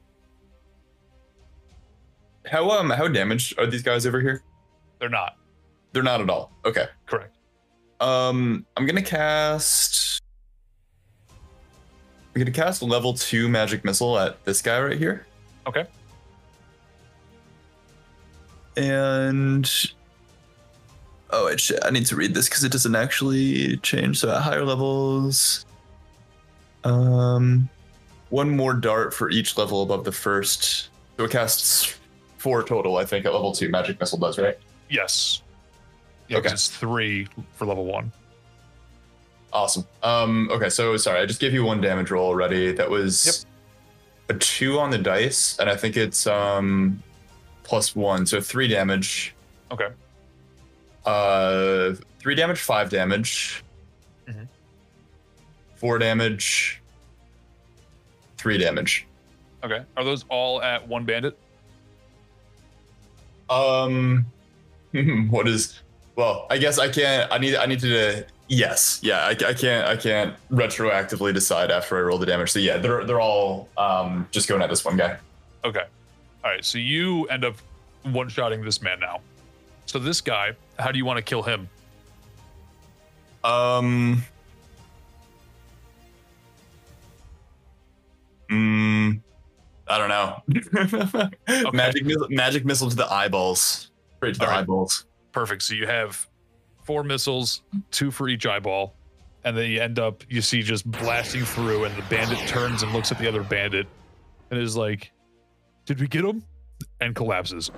how um how damaged are these guys over here? They're not They're not at all. Okay. correct. Um, I'm gonna cast. I'm gonna cast a level two magic missile at this guy right here. Okay. And oh, wait, shit! I need to read this because it doesn't actually change. So at higher levels, um, one more dart for each level above the first. So it casts four total, I think, at level two. Magic missile does right. Yes. Yeah, Okay. it's three for level one. Awesome. Um, okay, so sorry, I just gave you one damage roll already. That was yep. a two on the dice, and I think it's um plus one, so three damage. Okay. Uh, three damage, five damage, Mhm. four damage, three damage. Okay. Are those all at one bandit? Um, what is? Well, I guess I can't. I need. I need to. Yes. Yeah. I, I can't. I can't retroactively decide after I roll the damage. So yeah, they're they're all um just going at this one guy. Okay. All right. So you end up one shotting this man now. So this guy, how do you want to kill him? Um. Mm, I don't know. Magic missile, magic missile to the eyeballs. Straight to the right. eyeballs. Perfect. So you have four missiles, two for each eyeball, and then you end up you see just blasting through, and the bandit turns and looks at the other bandit, and is like, "Did we get him?" and collapses,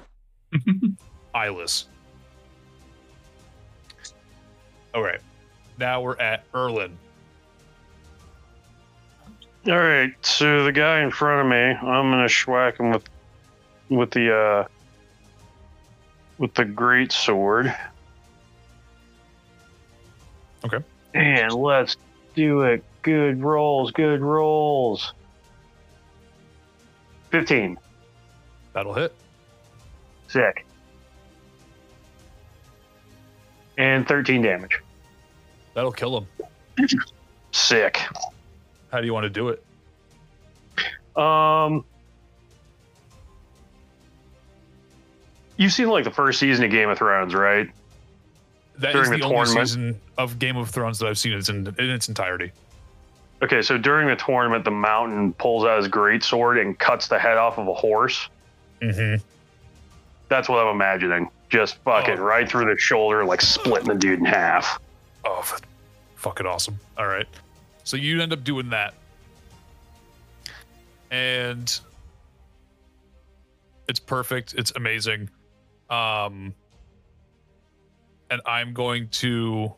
eyeless. All right. Now we're at Erlan. All right, so the guy in front of me, I'm gonna schwack him with with the uh with the great sword. Okay. And let's do it. Good rolls, good rolls. Fifteen. That'll hit. Sick. And thirteen damage. That'll kill him. Sick. How do you want to do it? Um, you've seen like the first season of Game of Thrones, right? That is During the the only tournament? season of Game of Thrones that I've seen it's in, in its entirety. Okay, so during the tournament, the mountain pulls out his great sword and cuts the head off of a horse. Mm-hmm. That's what I'm imagining. Just fucking Oh. right through the shoulder, like splitting the dude in half. Oh, fucking awesome. All right. So you end up doing that. And it's perfect. It's amazing. Um and I'm going to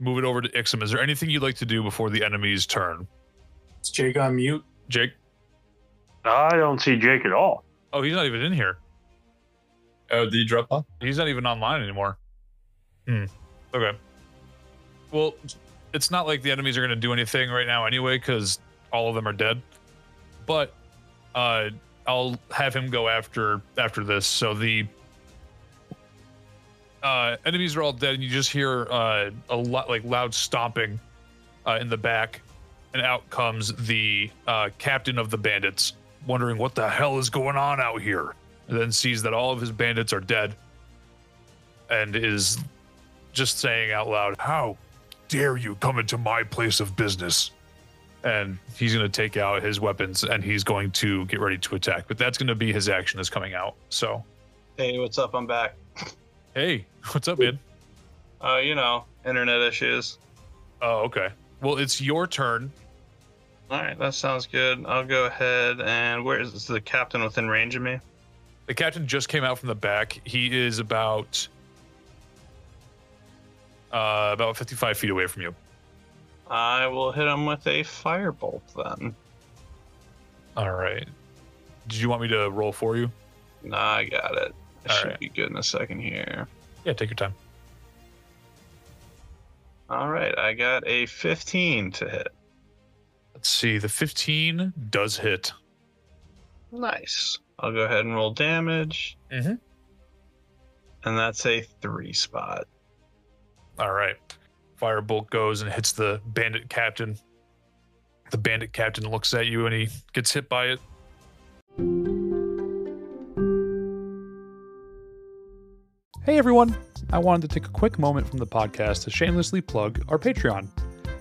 move it over to Ixim. Is there anything you'd like to do before the enemy's turn? Is Jake on mute? Jake? I don't see Jake at all. Oh, he's not even in here. Oh, did you drop off? He's not even online anymore. Hmm. Okay. Well, it's not like the enemies are going to do anything right now anyway, because all of them are dead. But uh, I'll have him go after after this. So the uh, enemies are all dead, and you just hear uh, a lot like loud stomping uh, in the back, and out comes the uh, captain of the bandits, wondering what the hell is going on out here and then sees that all of his bandits are dead and is just saying out loud, How dare you come into my place of business? And he's going to take out his weapons and he's going to get ready to attack. But that's going to be his action is coming out. So, Hey, what's up? I'm back. hey, what's up, man? Uh, you know, internet issues. Oh, okay. Well, it's your turn. All right, that sounds good. I'll go ahead and where is, the captain within range of me? The captain just came out from the back. He is about uh, about 55 feet away from you. I will hit him with a firebolt then. All right. Did you want me to roll for you? Nah, I got it. It All should right. be good in a second here. Yeah, take your time. All right, I got a 15 to hit. Let's see. The 15 does hit. Nice. I'll go ahead and roll damage. Mhm. And that's a three spot. All right. Firebolt goes and hits the bandit captain. The bandit captain looks at you and he gets hit by it. Hey everyone! I wanted to take a quick moment from the podcast to shamelessly plug our Patreon.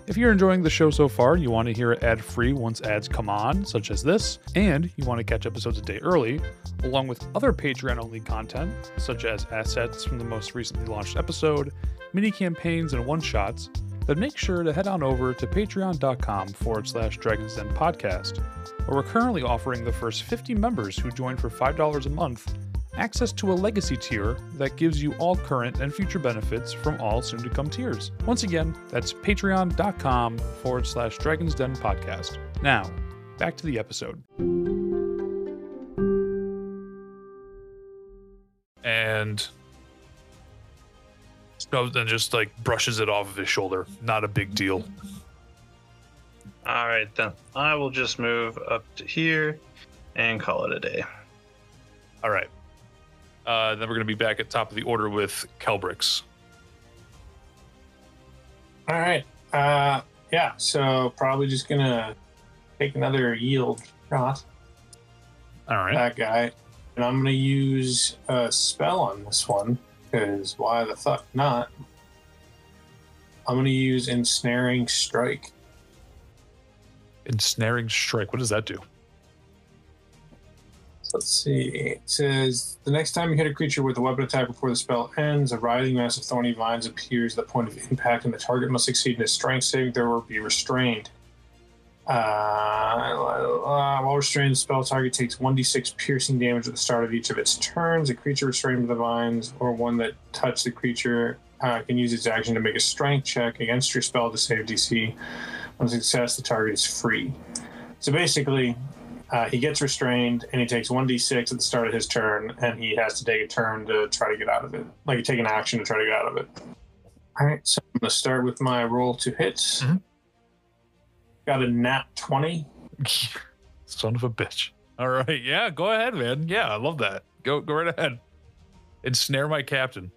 If you're enjoying the show so far, you want to hear it ad free once ads come on, such as this, and you want to catch episodes a day early, along with other Patreon only content, such as assets from the most recently launched episode, mini campaigns, and one shots, then make sure to head on over to patreon.com forward slash Dragon's Den podcast, where we're currently offering the first 50 members who join for $5 a month access to a legacy tier that gives you all current and future benefits from all soon to come tiers. Once again, that's patreon.com forward slash Dragon's Den podcast. Now, back to the episode. And Stubbs then just like brushes it off of his shoulder. Not a big deal. All right, then I will just move up to here and call it a day. All right. Uh, then we're going to be back at top of the order with Kelbrix. All right. Uh, yeah. So probably just gonna take another yield shot All right. that guy, and I'm gonna use a spell on this one because why the fuck not? I'm gonna use ensnaring strike. Ensnaring strike. What does that do? Let's see. It says the next time you hit a creature with a weapon attack before the spell ends, a writhing mass of thorny vines appears at the point of impact, and the target must succeed in a strength saving throw or be restrained. Uh, uh, while restrained, the spell target takes 1d6 piercing damage at the start of each of its turns. A creature restrained by the vines or one that touched the creature uh, can use its action to make a strength check against your spell to save DC. On success, the target is free. So basically, uh, he gets restrained and he takes 1d6 at the start of his turn and he has to take a turn to try to get out of it. Like, take an action to try to get out of it. All right, so I'm going to start with my roll to hit. Mhm. Got a nat 20. Son of a bitch. All right. Yeah, go ahead, man. Yeah, I love that. Go go right ahead. Ensnare my captain.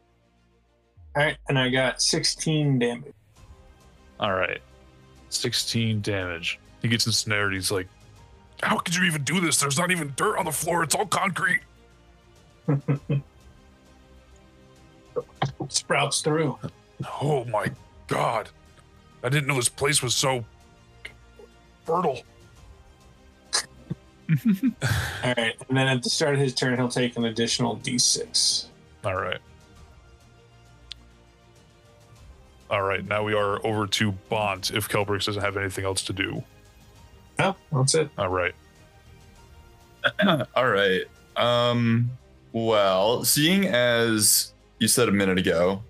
All right, and I got 16 damage. All right. 16 damage. He gets ensnared. He's like, How could you even do this? There's not even dirt on the floor. It's all concrete. Sprouts through. Oh my god. I didn't know this place was so fertile. All right, and then at the start of his turn, he'll take an additional d6. All right. All right. Now we are over to Bont if Kelbrix doesn't have anything else to do. No, that's it. All right. All right. Um. Well, seeing as you said a minute ago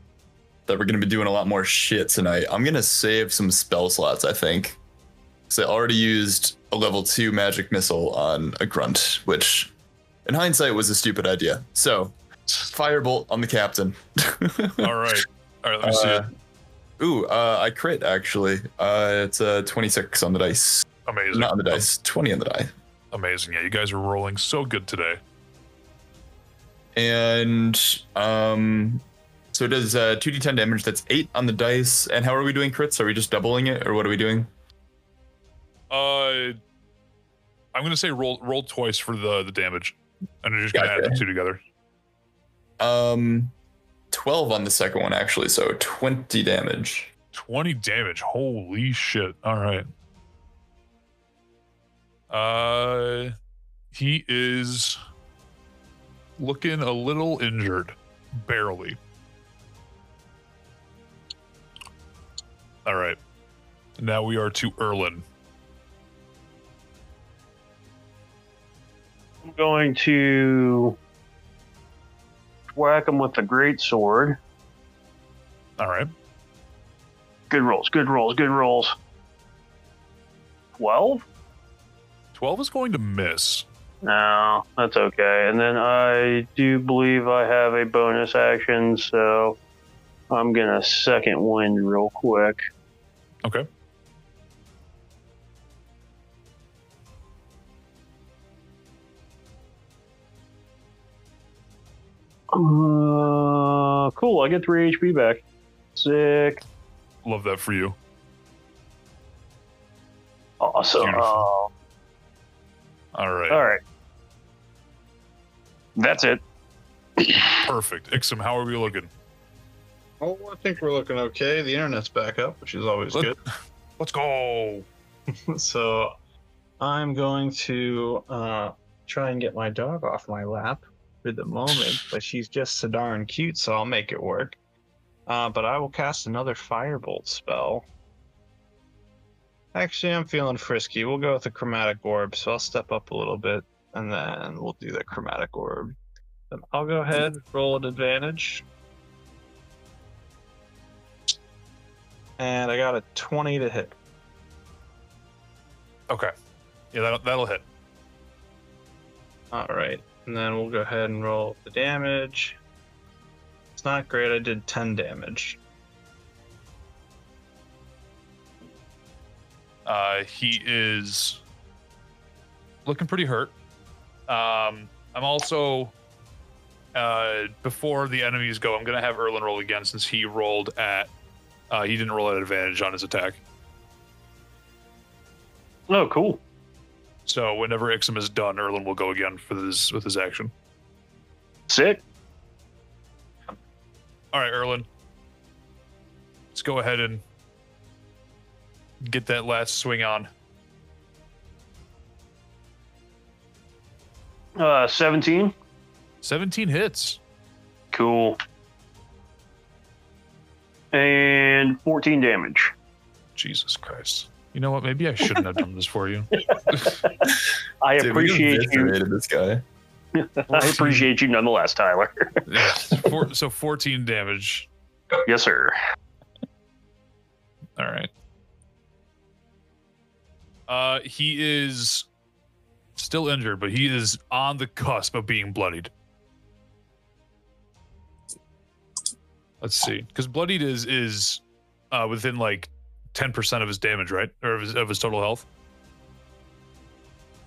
that we're going to be doing a lot more shit tonight, I'm going to save some spell slots. I think. So I already used a level two magic missile on a grunt, which, in hindsight, was a stupid idea. So, firebolt on the captain. All right. All right. Let me see Uh, it. Ooh, uh, I crit actually. Uh, it's a 26 on the dice. Amazing. Not on the dice, 20 on the die. Amazing. Yeah, you guys are rolling so good today. And um, so it does uh, 2d10 damage. That's 8 on the dice. And how are we doing crits? Are we just doubling it or what are we doing? Uh, I'm gonna say roll roll twice for the the damage, and you're just gonna add the two together. Um, 12 on the second one actually, so 20 damage. Twenty damage. Holy shit! All right. Uh, he is looking a little injured, barely. All right. Now we are to Erlan. I'm going to whack him with the great sword. All right. Good rolls, good rolls, good rolls. Twelve. 12 is going to miss. No, that's okay. And then I do believe I have a bonus action, so I'm gonna second wind real quick. Okay. Uh, cool. I get three HP back. Sick. Love that for you. Awesome. Beautiful. All right. all right. That's it. Perfect. Ixim, how are we looking? Oh, I think we're looking okay. The internet's back up, which is always Let- good. Let's go. so I'm going to uh, try and get my dog off my lap for the moment, but she's just so darn cute, so I'll make it work. Uh, but I will cast another firebolt spell. Actually, I'm feeling frisky. We'll go with the chromatic orb, so I'll step up a little bit, and then we'll do the chromatic orb. Then I'll go ahead, roll an advantage. And I got a 20 to hit. Okay. Yeah, that'll, that'll hit. All right, and then we'll go ahead and roll the damage. It's not great. I did 10 damage. Uh, he is looking pretty hurt. Um, I'm also uh, before the enemies go. I'm gonna have Erlan roll again since he rolled at. Uh, he didn't roll at advantage on his attack. Oh, cool. So whenever Ixim is done, Erlan will go again for this with his action. Sick. All right, Erlan. Let's go ahead and get that last swing on. Uh, 17. 17 hits. Cool. And 14 damage. Jesus Christ. You know what? Maybe I shouldn't have done this for you. I Dude, appreciate you. this guy. I appreciate you nonetheless, Tyler. Yeah, four, so 14 damage. yes, sir. All right. Uh, he is still injured, but he is on the cusp of being bloodied. Let's see, because bloodied is is uh, within like 10% of his damage, right, or of his, of his total health.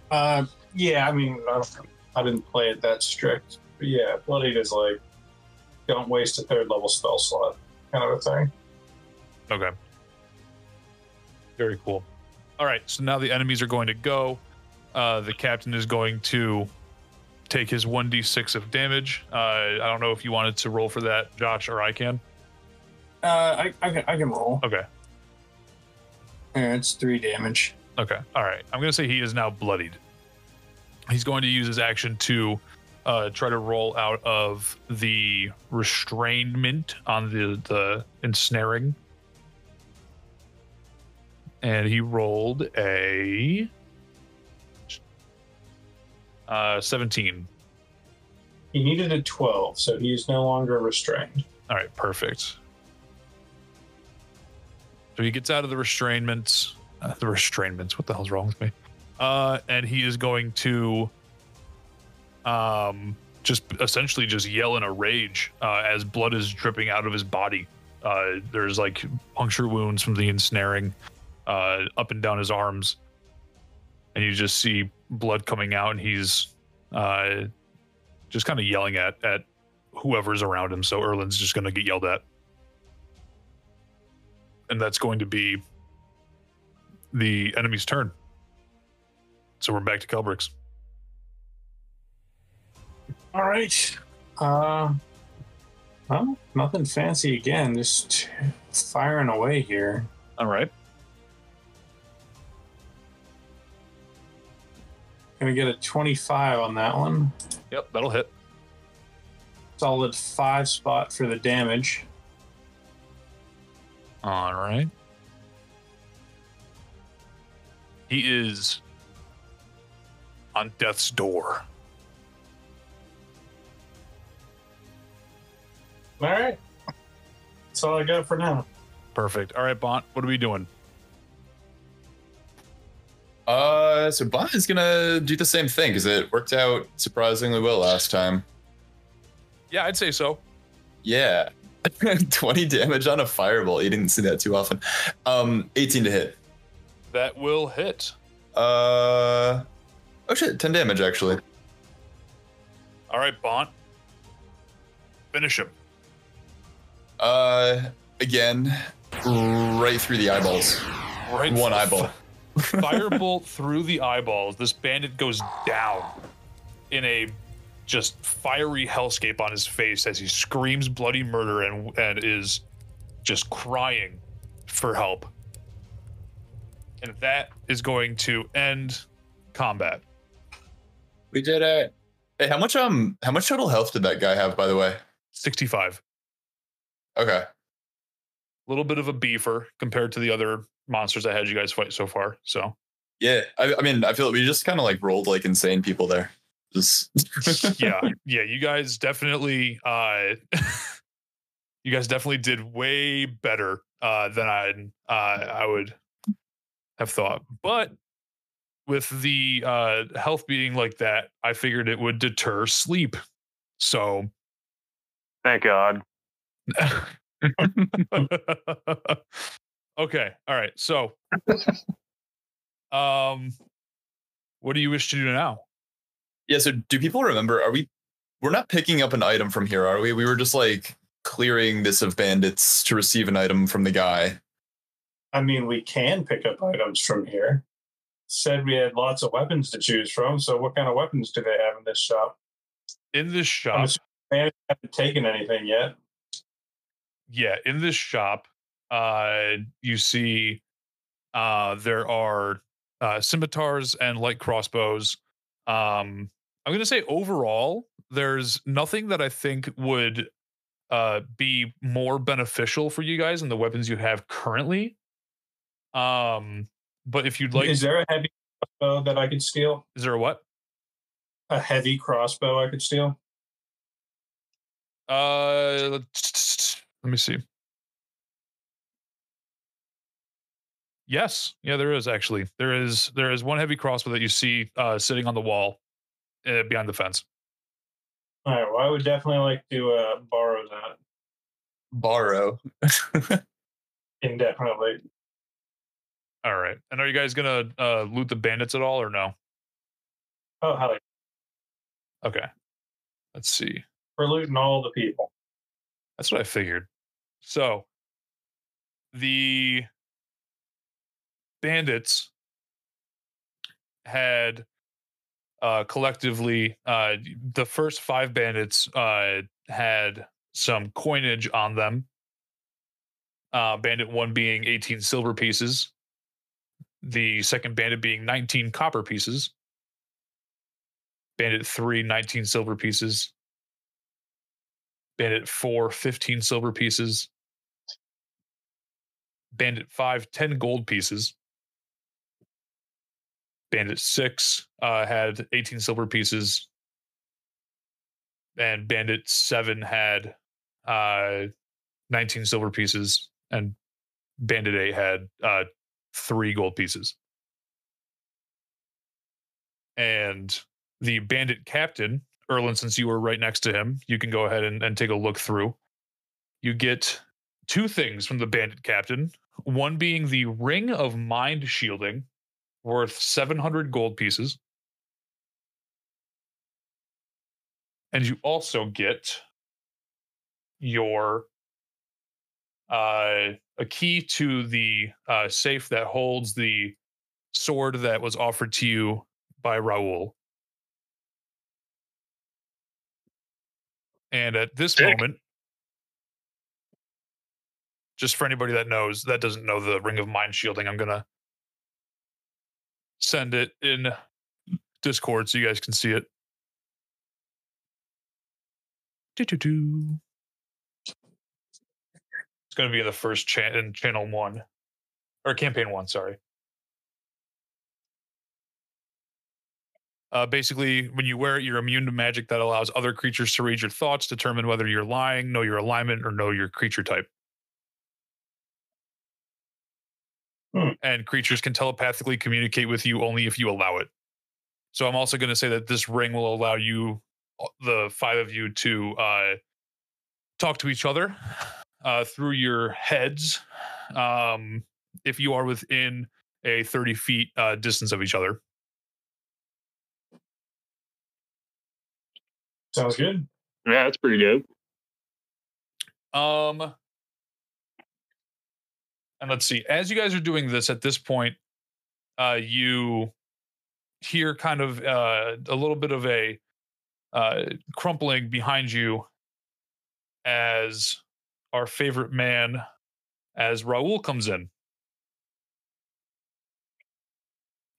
Uh, yeah, I mean, I, don't, I didn't play it that strict. But yeah, Bloodied is like, don't waste a third level spell slot kind of a thing. Okay. Very cool. All right, so now the enemies are going to go. Uh, the captain is going to take his 1d6 of damage. Uh, I don't know if you wanted to roll for that, Josh, or I can. Uh, I, I, can, I can roll. Okay. Yeah, it's three damage. Okay. All right. I'm going to say he is now bloodied. He's going to use his action to uh, try to roll out of the restrainment on the, the ensnaring. And he rolled a uh, 17. He needed a 12, so he is no longer restrained. All right, perfect. So he gets out of the restrainments. Uh, the restrainments. What the hell's wrong with me? Uh, and he is going to, um, just essentially just yell in a rage uh, as blood is dripping out of his body. Uh, there's like puncture wounds from the ensnaring uh, up and down his arms, and you just see blood coming out, and he's uh, just kind of yelling at at whoever's around him. So Erlan's just going to get yelled at. And that's going to be the enemy's turn. So we're back to Kelbrix. All right. Uh, well, nothing fancy again. Just firing away here. All right. Gonna get a 25 on that one. Yep, that'll hit. Solid five spot for the damage. All right. He is on death's door. All right. That's all I got for now. Perfect. All right, Bont, what are we doing? Uh, so Bont is gonna do the same thing because it worked out surprisingly well last time. Yeah, I'd say so. Yeah, 20 damage on a fireball. You didn't see that too often. Um, 18 to hit. That will hit. Uh, oh shit, 10 damage actually. All right, Bont. Finish him. Uh, again, right through the eyeballs. Right. One eyeball. Firebolt through the eyeballs. This bandit goes down in a just fiery hellscape on his face as he screams bloody murder and and is just crying for help. And that is going to end combat. We did it. Hey, how much um, how much total health did that guy have, by the way? 65. Okay. A little bit of a beefer compared to the other monsters I had you guys fight so far. So Yeah, I, I mean, I feel like we just kind of like rolled like insane people there. Just yeah, yeah, you guys definitely uh you guys definitely did way better uh than I uh I would have thought. But with the uh health being like that, I figured it would deter sleep. So Thank God. Okay, all right. So um what do you wish to do now? yeah. So, do people remember? Are we? We're not picking up an item from here, are we? We were just like clearing this of bandits to receive an item from the guy. I mean, we can pick up items from here. Said we had lots of weapons to choose from. So, what kind of weapons do they have in this shop? In this shop, assuming they haven't taken anything yet. yeah in this shop uh you see uh there are uh scimitars and light crossbows um i'm gonna say overall there's nothing that i think would uh be more beneficial for you guys than the weapons you have currently um but if you'd like is there a heavy crossbow that I could steal? is there a what A heavy crossbow I could steal? uh let me see Yes, yeah, there is actually. There is there is one heavy crossbow that you see uh, sitting on the wall uh, behind the fence. All right. Well, I would definitely like to uh, borrow that Borrow. indefinitely. All right, and are you guys gonna uh, loot the bandits at all or no? Oh, hell yeah. Okay, let's see. We're looting all the people. That's what I figured. So the bandits had uh collectively uh the first five bandits uh had some coinage on them. Uh bandit 1 being 18 silver pieces. The second bandit being 19 copper pieces. Bandit 3 19 silver pieces. Bandit 4 15 silver pieces. Bandit 5 10 gold pieces bandit 6 uh, had 18 silver pieces. And bandit 7 had uh, 19 silver pieces. And bandit 8 had uh, 3 gold pieces. And the bandit captain Erlan since you were right next to him you can go ahead and, and take a look through. You get two things from the bandit captain. One being the ring of mind shielding worth 700 gold pieces and you also get your uh a key to the uh safe that holds the sword that was offered to you by Raul. And at this Sick. moment, just for anybody that knows, that doesn't know the Ring of Mind Shielding, I'm gonna send it in Discord so you guys can see it. Doo-doo-doo. It's gonna be in the first chan in channel one. Or campaign one, sorry. Uh, basically, when you wear it, you're immune to magic that allows other creatures to read your thoughts, determine whether you're lying, know your alignment, or know your creature type. Hmm. and creatures can telepathically communicate with you only if you allow it. So I'm also going to say that this ring will allow you, uh, the five of you, to uh, talk to each other uh, through your heads um, if you are within a 30 feet uh, distance of each other. Sounds good. Yeah, that's pretty good. Um, and let's see. As you guys are doing this at this point, uh, you hear kind of uh, a little bit of a uh, crumpling behind you as our favorite man, as Raul comes in.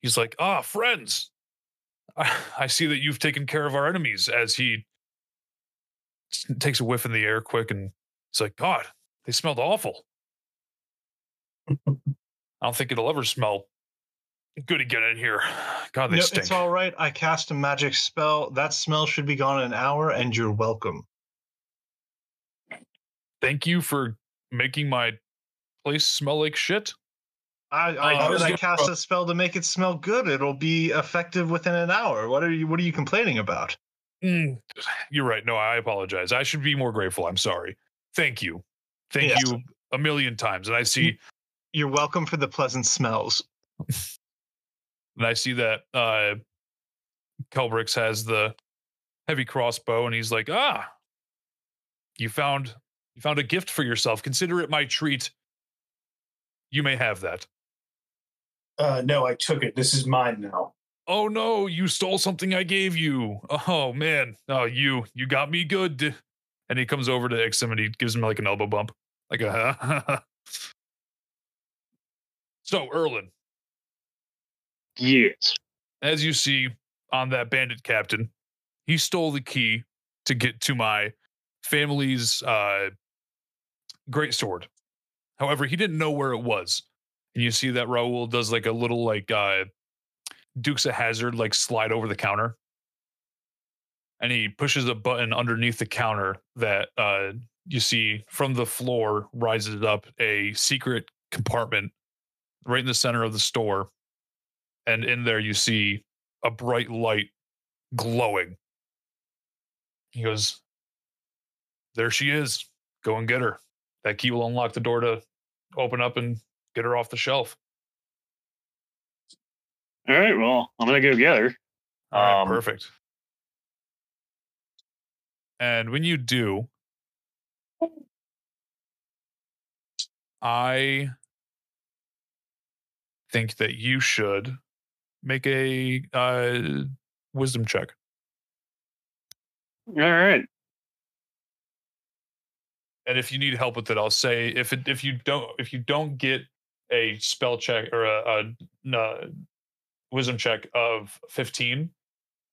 He's like, "Ah, friends, I, I see that you've taken care of our enemies." As he takes a whiff in the air, quick, and he's like, "God, they smelled awful." I don't think it'll ever smell good again in here. God, they No, stink. it's all right. I cast a magic spell. That smell should be gone in an hour, and you're welcome. Thank you for making my place smell like shit. I, Uh, I, I. I cast a spell to make it smell good. It'll be effective within an hour. What are you? What are you complaining about? Mm, you're right. No, I apologize. I should be more grateful. I'm sorry. Thank you. Thank Yes. you a million times. And I see You're welcome for the pleasant smells. and I see that uh Kelbrix has the heavy crossbow and he's like, "Ah. You found you found a gift for yourself. Consider it my treat. You may have that." Uh, no, I took it. This is mine now. Oh no, you stole something I gave you. Oh man. Oh, you you got me good. And he comes over to Ixim and he gives him like an elbow bump. Like a So, Erlan, Yes. as you see on that bandit captain, he stole the key to get to my family's uh great sword. However, he didn't know where it was. And you see that Raul does like a little like uh Dukes of Hazzard like slide over the counter. And he pushes a button underneath the counter that uh you see from the floor rises up a secret compartment right in the center of the store. And in there you see a bright light glowing. He goes, There she is. Go and get her. That key will unlock the door to open up and get her off the shelf. All right. Well, I'm gonna go get her. All right, Um, perfect. And when you do, I think that you should make a uh, wisdom check. All right. and if you need help with it, I'll say if it, if you don't if you don't get a spell check or a, a, no, wisdom check of fifteen,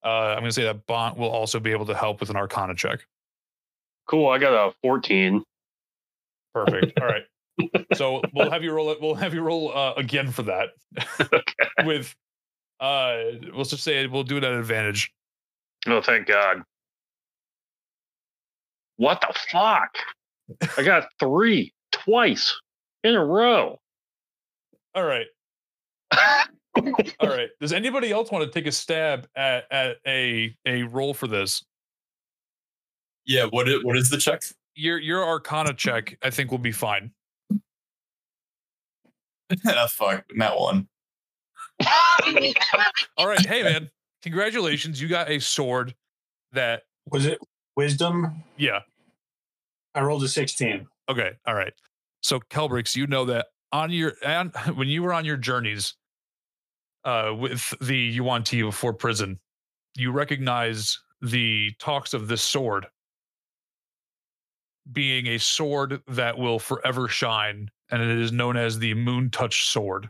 uh, I'm gonna say that Bont will also be able to help with an Arcana check. Cool. I got a 14. Perfect. All right. So we'll have you roll it. We'll have you roll uh, again for that. with uh, let's just say we'll do it at advantage. Oh, thank God. What the fuck? I got three twice in a row. All right. All right. Does anybody else want to take a stab at at a a roll for this? Yeah, what is, what is the check? Your your Arcana check, I think, will be fine. ah, fuck, that one. All right. Hey, man. Congratulations. You got a sword that, Was it wisdom? yeah. I rolled a 16. Okay. All right. So, Kelbrix, you know that on your, and when you were on your journeys uh, with the Yuan Ti before prison, you recognize the talks of this sword being a sword that will forever shine, and it is known as the Moon Touch Sword,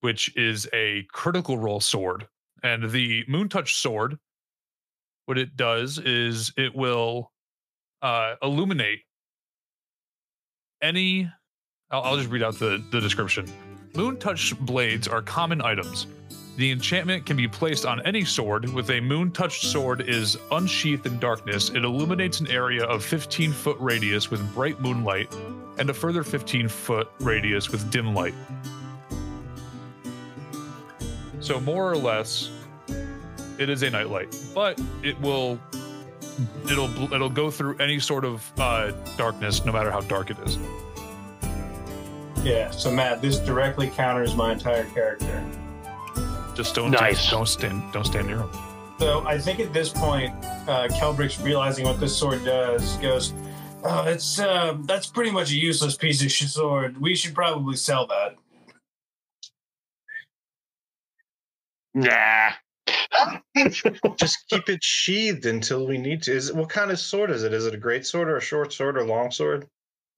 which is a critical role sword. And the Moon Touch Sword, what it does is it will uh, illuminate any. I'll, I'll just read out the, the description. Moon touch blades are common items. The enchantment can be placed on any sword. With a moon touched sword is unsheathed in darkness. It illuminates an area of 15 foot radius with bright moonlight. and a further 15 foot radius with dim light. So, more or less, it is a nightlight, but it will. It'll it'll go through any sort of uh, darkness, no matter how dark it is. Yeah. So Matt, this directly counters my entire character. Just don't Nice. don't stand don't stand near him. So I think at this point, uh, Kelbrix's realizing what this sword does. Goes, oh, it's uh, that's pretty much a useless piece of sword. We should probably sell that. Nah. Just keep it sheathed until we need to. Is it, what kind of sword is it? Is it a great sword or a short sword or long sword?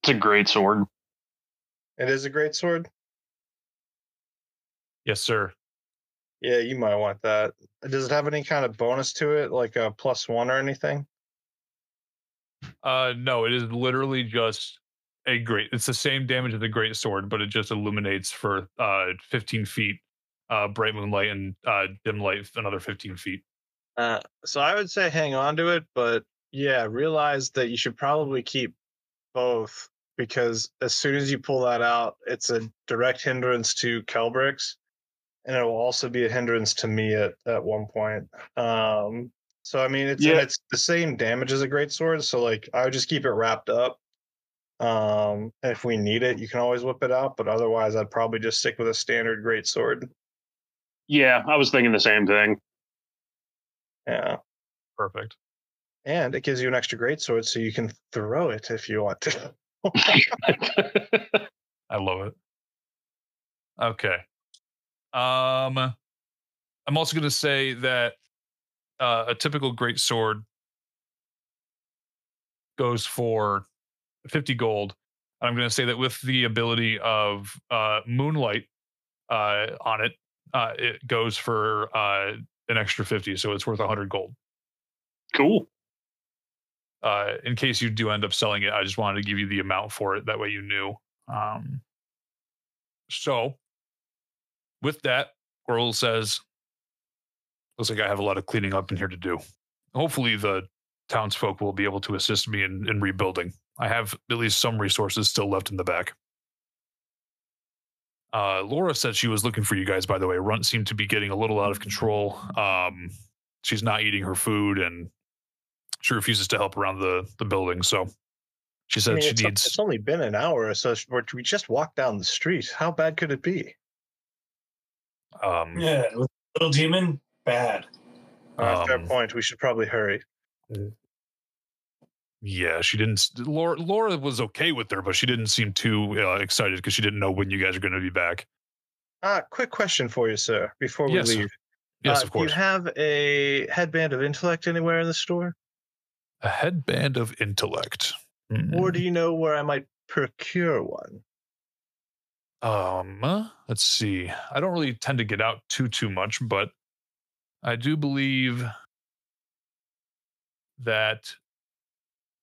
It's a great sword. It is a great sword. Yes, sir. Yeah, you might want that. Does it have any kind of bonus to it, like a plus one or anything? Uh, no, it is literally just a great. It's the same damage as the great sword, but it just illuminates for uh 15 feet, uh, bright moonlight and uh dim light another 15 feet. Uh, so I would say hang on to it, but yeah, realize that you should probably keep both because as soon as you pull that out, it's a direct hindrance to Kelbrix, and it will also be a hindrance to me at at one point. Um, so I mean, it's Yeah. it's the same damage as a great sword, so like I would just keep it wrapped up. Um, and if we need it, you can always whip it out, but otherwise, I'd probably just stick with a standard great sword. Yeah, I was thinking the same thing. Yeah. Perfect. And it gives you an extra great sword so you can throw it if you want to. I love it. Okay. Um, I'm also going to say that uh, a typical great sword goes for 50 gold. I'm going to say that with the ability of uh, moonlight uh, on it, uh, it goes for uh, an extra 50, so it's worth 100 gold. cool. uh, in case you do end up selling it, I just wanted to give you the amount for it. That way you knew. Um, so, with that, Orl says, Looks like I have a lot of cleaning up in here to do. Hopefully, the townsfolk will be able to assist me in, in rebuilding. I have at least some resources still left in the back. Uh, Laura said she was looking for you guys, by the way. Runt seemed to be getting a little out of control. Um, she's not eating her food and she refuses to help around the the building. So she I said mean, she it's, needs. it's only been an hour or so. We just walked down the street. How bad could it be? Um, Yeah, little demon, bad. Uh, fair Um, point. We should probably hurry. yeah, she didn't. Laura Laura was okay with her, but she didn't seem too uh, excited because she didn't know when you guys are going to be back. Uh, quick question for you, sir, before we Yes, leave. Yes, Uh, of course. Do you have a headband of intellect anywhere in the store? A headband of intellect. Hmm. Or do you know where I might procure one? Um, let's see. I don't really tend to get out too too much, but I do believe that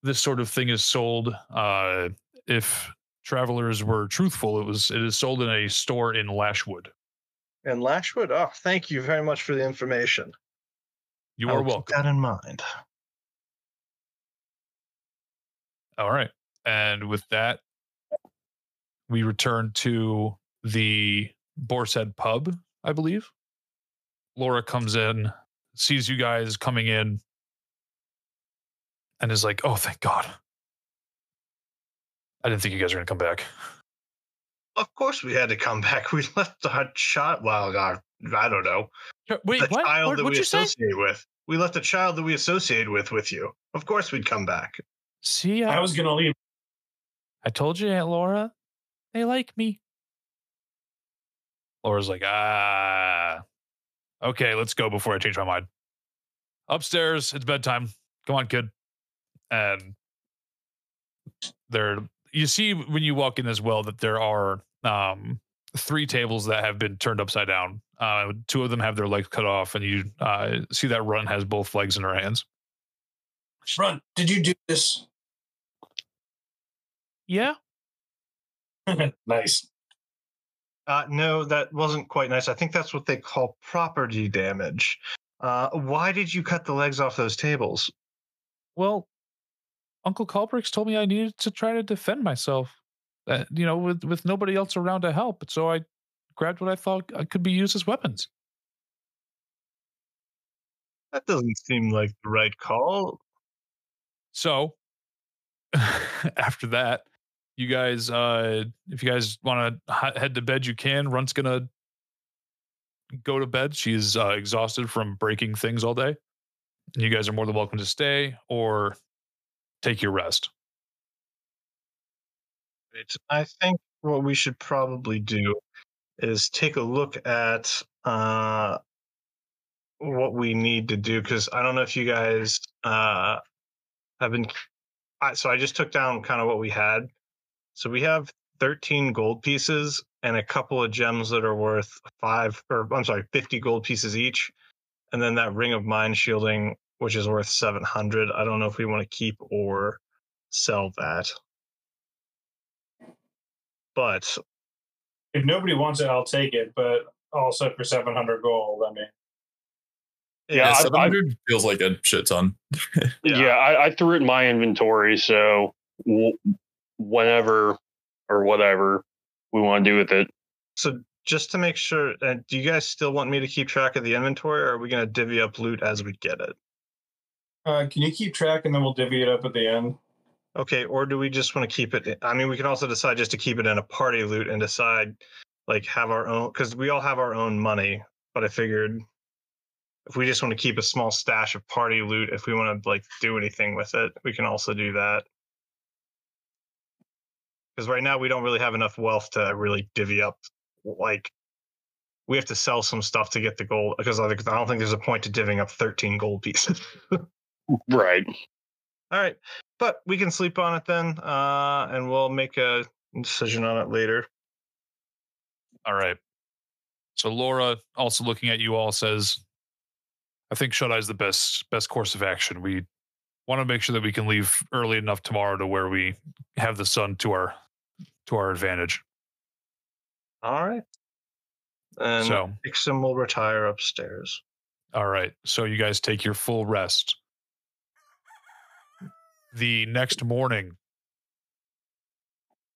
this sort of thing is sold. Uh, if travelers were truthful, it was it is sold in a store in Lashwood. In Lashwood? Oh, thank you very much for the information. You I are will keep that in mind. All right, and with that, we return to the Boar's Head pub, I believe. Laura comes in, sees you guys coming in, and is like, "Oh, thank God! I didn't think you guys were gonna come back." Of course, we had to come back. We left our child. Well, our, I don't know. Wait, the what? child What that would we you say? associate with. We left a child that we associate with with you. Of course, we'd come back. See, I I, was gonna leave. I told you, Aunt Laura, they like me. Laura's like, ah, okay, let's go before I change my mind. Upstairs, it's bedtime. Come on, kid. And there, you see when you walk in as well that there are um, three tables that have been turned upside down. Uh, two of them have their legs cut off, and you uh, see that Run has both legs in her hands. Run! Did you do this? Yeah, nice. Uh, no, that wasn't quite nice. I think that's what they call property damage. Uh, why did you cut the legs off those tables? Well, Uncle Kelbrix told me I needed to try to defend myself. uh, you know, with with nobody else around to help. So I grabbed what I thought uh, could be used as weapons. That doesn't seem like the right call. So after that, you guys, uh, if you guys want to head to bed, you can. Runt's gonna go to bed. She's uh, exhausted from breaking things all day. You guys are more than welcome to stay or take your rest. I think what we should probably do is take a look at uh, what we need to do because I don't know if you guys uh, have been. I, so I just took down kind of what we had. So we have 13 gold pieces and a couple of gems that are worth five, or I'm sorry, 50 gold pieces each. And then that ring of mind shielding, which is worth 700. I don't know if we want to keep or sell that. But If nobody wants it, I'll take it, but also for 700 gold, I mean. Yeah, Yeah, I- I- seven hundred feels like a shit ton. Yeah, Yeah. I, I threw it in my inventory, so w- whenever or whatever we want to do with it. So just to make sure, uh, do you guys still want me to keep track of the inventory, or are we going to divvy up loot as we get it? Uh, can you keep track and then we'll divvy it up at the end? Okay, or do we just want to keep it? I mean, we can also decide just to keep it in a party loot and decide, like, have our own because we all have our own money. But I figured if we just want to keep a small stash of party loot, if we want to like do anything with it, we can also do that. Because right now we don't really have enough wealth to really divvy up. Like, we have to sell some stuff to get the gold. Because I don't think there's a point to divvying up 13 gold pieces. Right. All right, but we can sleep on it then, uh, and we'll make a decision on it later. All right. So Laura, also looking at you all, says, "I think shut eye is the best best course of action. We want to make sure that we can leave early enough tomorrow to where we have the sun to our to our advantage. All right, and so, Ixim will retire upstairs. all right. So you guys take your full rest. The next morning,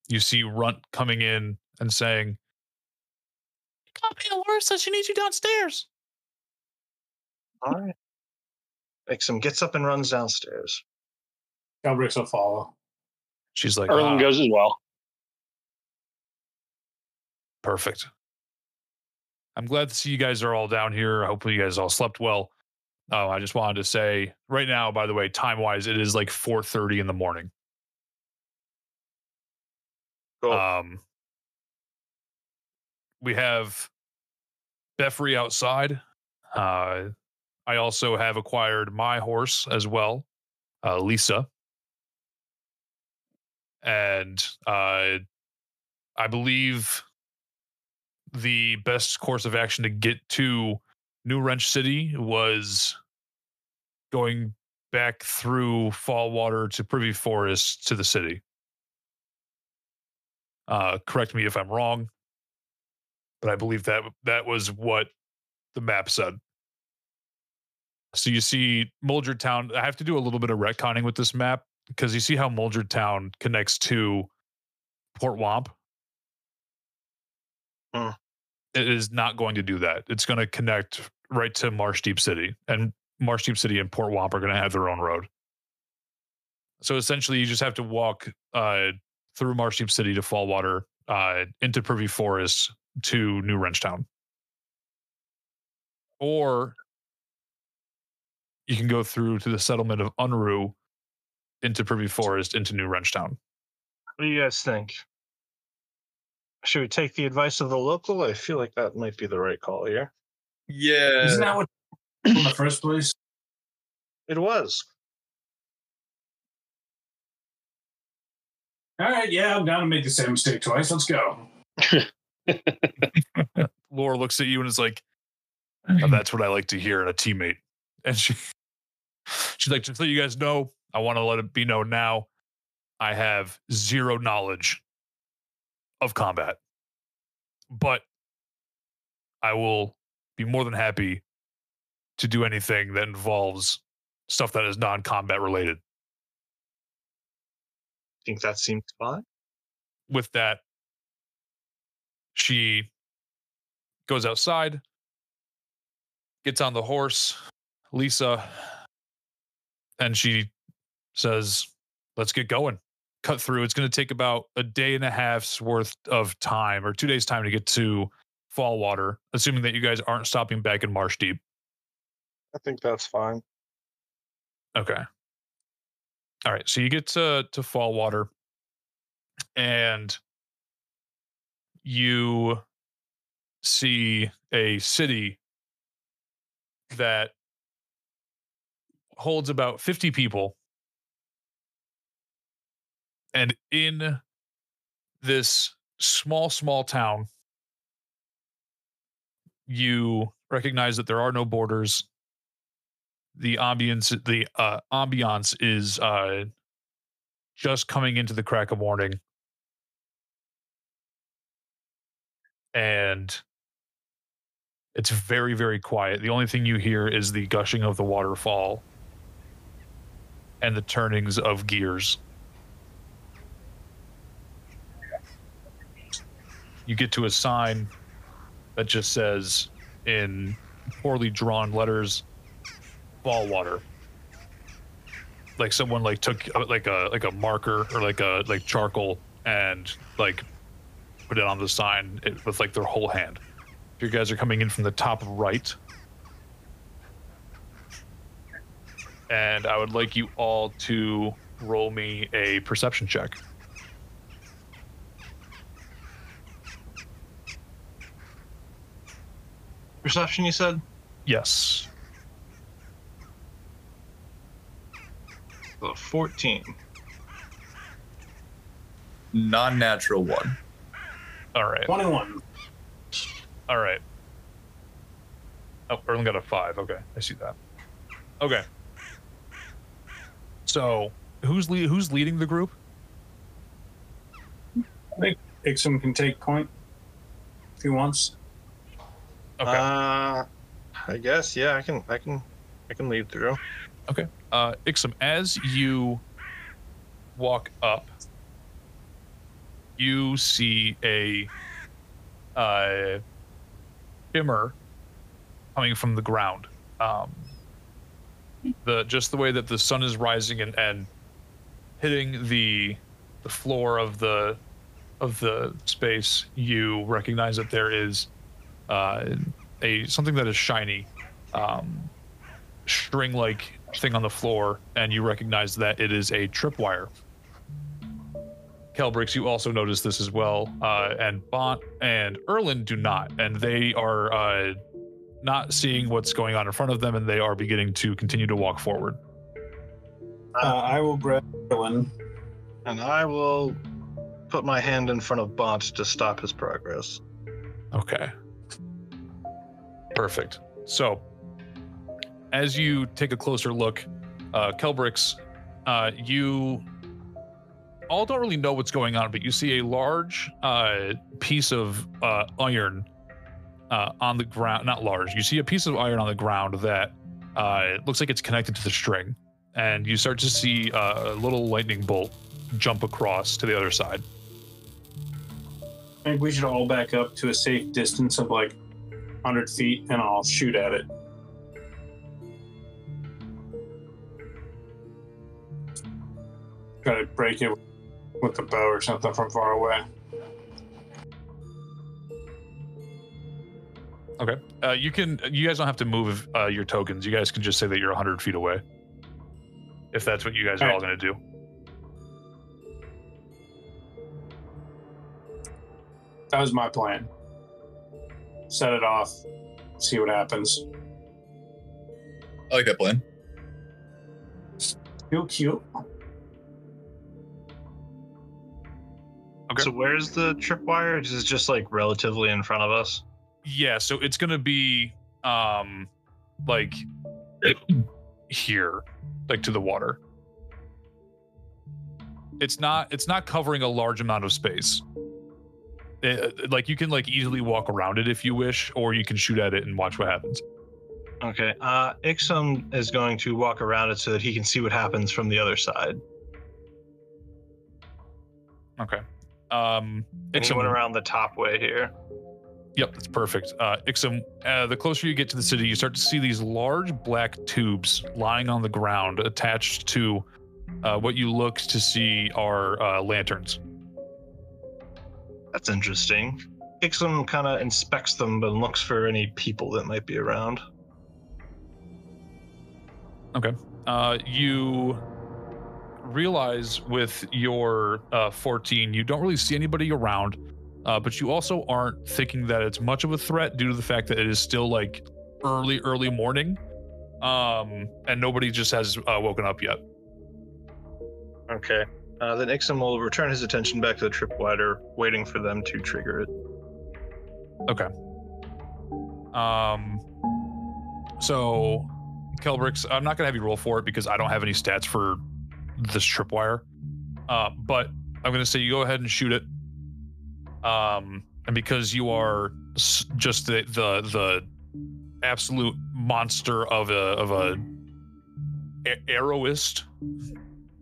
you see Runt coming in and saying, "Copy, Laura says she needs you downstairs." All right, Ixim gets up and runs downstairs. Kelbrix will follow. She's like, Erlan "Ah." goes as well. Perfect. I'm glad to see you guys are all down here. Hopefully, you guys all slept well. Oh, I just wanted to say right now, by the way, time wise, it is like 4:30 in the morning. Cool. Um, we have Beffrey outside. Uh, I also have acquired my horse as well, uh, Lisa, and uh, I believe the best course of action to get to New Wrench City was going back through Fallwater to Privy Forest to the city. Uh, correct me if I'm wrong, but I believe that that was what the map said. So you see Muldred Town. I have to do a little bit of retconning with this map because you see how Muldred Town connects to Port Wamp. Hmm. It is not going to do that. It's going to connect right to Marsh Deep City, and Marsh Deep City and Port Wamp are going to have their own road. So essentially, you just have to walk uh, through Marsh Deep City to Fallwater, uh, into Privy Forest to New Wrenchtown. Or you can go through to the settlement of Unruh into Privy Forest into New Wrenchtown. What do you guys think? Should we take the advice of the local? I feel like that might be the right call here. Yeah. Isn't that what in the first place? It was. All right, yeah, I'm down to make the same mistake twice. Let's go. Laura looks at you and is like, "Oh, "That's what I like to hear in a teammate." And she, she's like, "Just so you guys know, I want to let it be known now, I have zero knowledge of combat, but I will be more than happy to do anything that involves stuff that is non-combat related." think that seems fine. with that, she goes outside, gets on the horse, Lisa, and she says, Let's get going. Cut through. It's going to take about a day and a half's worth of time or two days' time to get to Fall Water, assuming that you guys aren't stopping back in Marsh Deep. I think that's fine. Okay. All right. So you get to to Fall Water, and you see a city that holds about 50 people. And in this small, small town, you recognize that there are no borders. The ambience, the uh, ambiance is uh, just coming into the crack of morning. And it's very, very quiet. The only thing you hear is the gushing of the waterfall and the turnings of gears. You get to a sign that just says in poorly drawn letters ball water. Like someone like took uh, like a like a marker or like a like charcoal and like put it on the sign with like their whole hand. If you guys are coming in from the top right and i would like you all to roll me a perception check Perception, you said? yes So 14. Non-natural one. all right 21. All right. Oh, Erlen got a five. Okay, I see that. Okay. So, who's le- who's leading the group? I think Ixim can take point if he wants. Okay. Uh, I guess yeah. I can. I can. I can lead through. Okay. Uh, Ixim, as you walk up, you see a uh, shimmer coming from the ground. Um, the just the way that the sun is rising and, and hitting the the floor of the of the space, you recognize that there is uh, a something that is shiny, um, string-like thing on the floor, and you recognize that it is a tripwire. Kelbrix, you also notice this as well, uh, and Bont and Erlan do not, and they are uh, not seeing what's going on in front of them, and they are beginning to continue to walk forward. Uh, I will grab Erlan. And I will put my hand in front of Bont to stop his progress. Okay. Perfect. So, as you take a closer look, uh, Kelbrix, uh, you all don't really know what's going on, but you see a large uh, piece of uh, iron uh, on the ground. Not large. You see a piece of iron on the ground that uh, looks like it's connected to the string, and you start to see uh, a little lightning bolt jump across to the other side. I think we should all back up to a safe distance of like 100 feet and I'll shoot at it. Try to break it with the bow or something from far away. Okay. Uh, you can. You guys don't have to move uh, your tokens. You guys can just say that you're 100 feet away. If that's what you guys are all Alright. going to do. That was my plan. Set it off, see what happens. I like that plan. Cute, cute. Okay. So where's the tripwire? Is it just like relatively in front of us? Yeah. So it's going to be um, like here, like to the water. It's not. It's not covering a large amount of space. It- like you can like easily walk around it if you wish, or you can shoot at it and watch what happens. Okay. Uh, Ixim is going to walk around it so that he can see what happens from the other side. Okay. Um, Ixim, Anyone around the top way here? Yep, that's perfect. Uh, Ixim, uh, the closer you get to the city, you start to see these large black tubes lying on the ground attached to uh, what you look to see are uh, lanterns. That's interesting. Ixim kind of inspects them and looks for any people that might be around. Okay. Uh, you realize with your uh, 14, you don't really see anybody around, uh, but you also aren't thinking that it's much of a threat due to the fact that it is still like early, early morning, um, and nobody just has uh, woken up yet. Okay. Uh, then Ixim will return his attention back to the tripwire, waiting for them to trigger it. Okay. Um. So, Kelbrix, I'm not gonna have you roll for it because I don't have any stats for this tripwire. Uh, but I'm gonna say you go ahead and shoot it. Um, and because you are just the the the absolute monster of a of a, a- arrowist.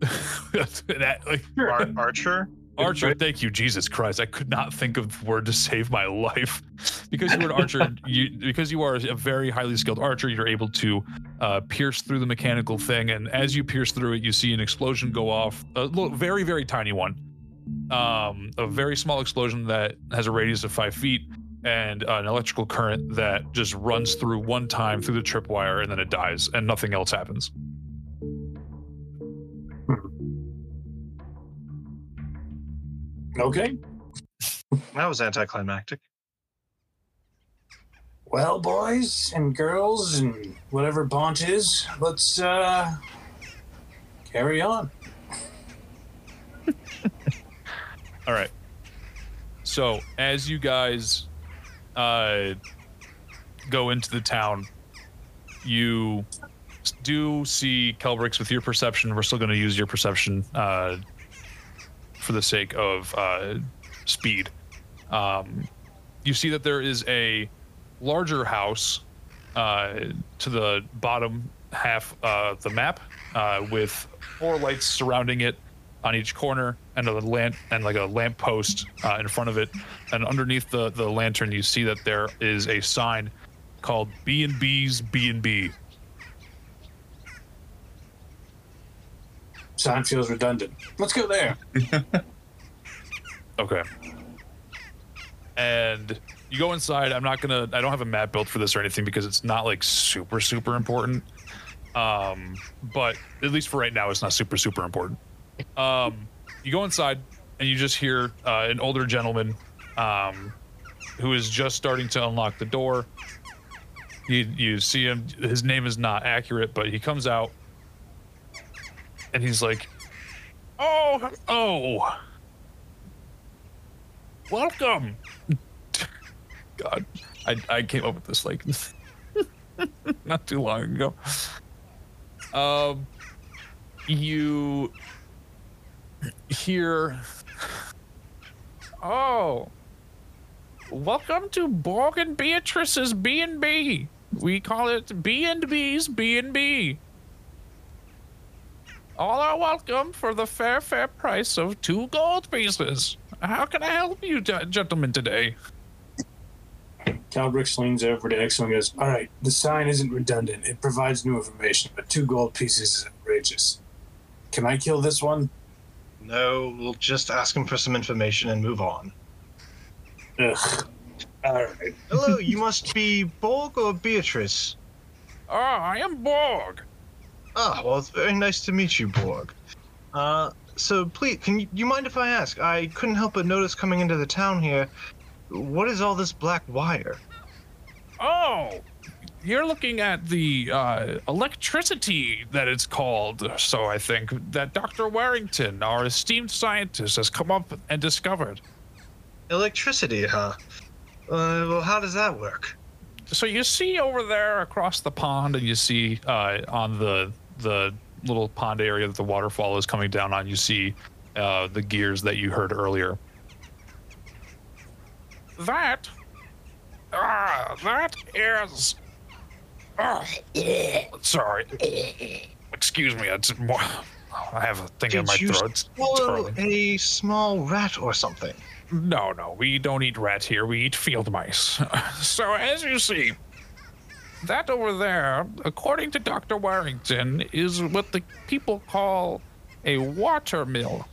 that, like, Ar- Archer? Archer, thank you, Jesus Christ! I could not think of the word to save my life. because you are an archer, you because you are a very highly skilled archer, you're able to uh, pierce through the mechanical thing, and as you pierce through it, you see an explosion go off, a little, very very tiny one, um, a very small explosion that has a radius of five feet, and an electrical current that just runs through one time through the tripwire, and then it dies, and nothing else happens. Okay. That was anticlimactic. Well, boys and girls and whatever Bont is, let's uh carry on. All right. So as you guys uh, go into the town, you do see Kelbrix with your perception. We're still going to use your perception uh, for the sake of uh, speed. Um, you see that there is a larger house uh, to the bottom half of the map uh, with four lights surrounding it on each corner and a lamp and like a lamp post uh, in front of it. And underneath the the lantern you see that there is a sign called b and b's b and b. Sign feels redundant. Let's go there. okay. And you go inside. I'm not gonna i don't have a map built for this or anything because it's not like super super important. Um but at least for right now it's not super super important um you go inside and you just hear uh, an older gentleman um who is just starting to unlock the door. You you see him. His name is not accurate but he comes out and he's like oh oh. Welcome. God i i came up with this like not too long ago. Um you hear oh welcome to borg and beatrice's b&b we call it b and b's b and b all are welcome for the fair fair price of two gold pieces how can i help you gentlemen today Kelbrix leans over to Exo and goes, All right, the sign isn't redundant. It provides new information, but two gold pieces is outrageous. Can I kill this one? No, we'll just ask him for some information and move on. Ugh. All right. Hello, you must be Borg or Beatrice? oh i am borg Ah, well, it's very nice to meet you, Borg. Uh, so please, can you, you mind if I ask? I couldn't help but notice coming into the town here, what is all this black wire? Oh, you're looking at the uh, electricity that it's called. So I think that Dr. Warrington, our esteemed scientist, has come up and discovered. Electricity, huh? Uh, well, how does that work? So you see over there across the pond, and you see uh, on the the little pond area that the waterfall is coming down on. You see uh, the gears that you heard earlier. That, ah, that is. Ah, sorry. Excuse me. It's more. I have a thing in Did my you throat. It's Swallow curling. a small rat or something. No, no, we don't eat rats here. We eat field mice. So, as you see, that over there, according to Dr. Warrington, is what the people call a water mill.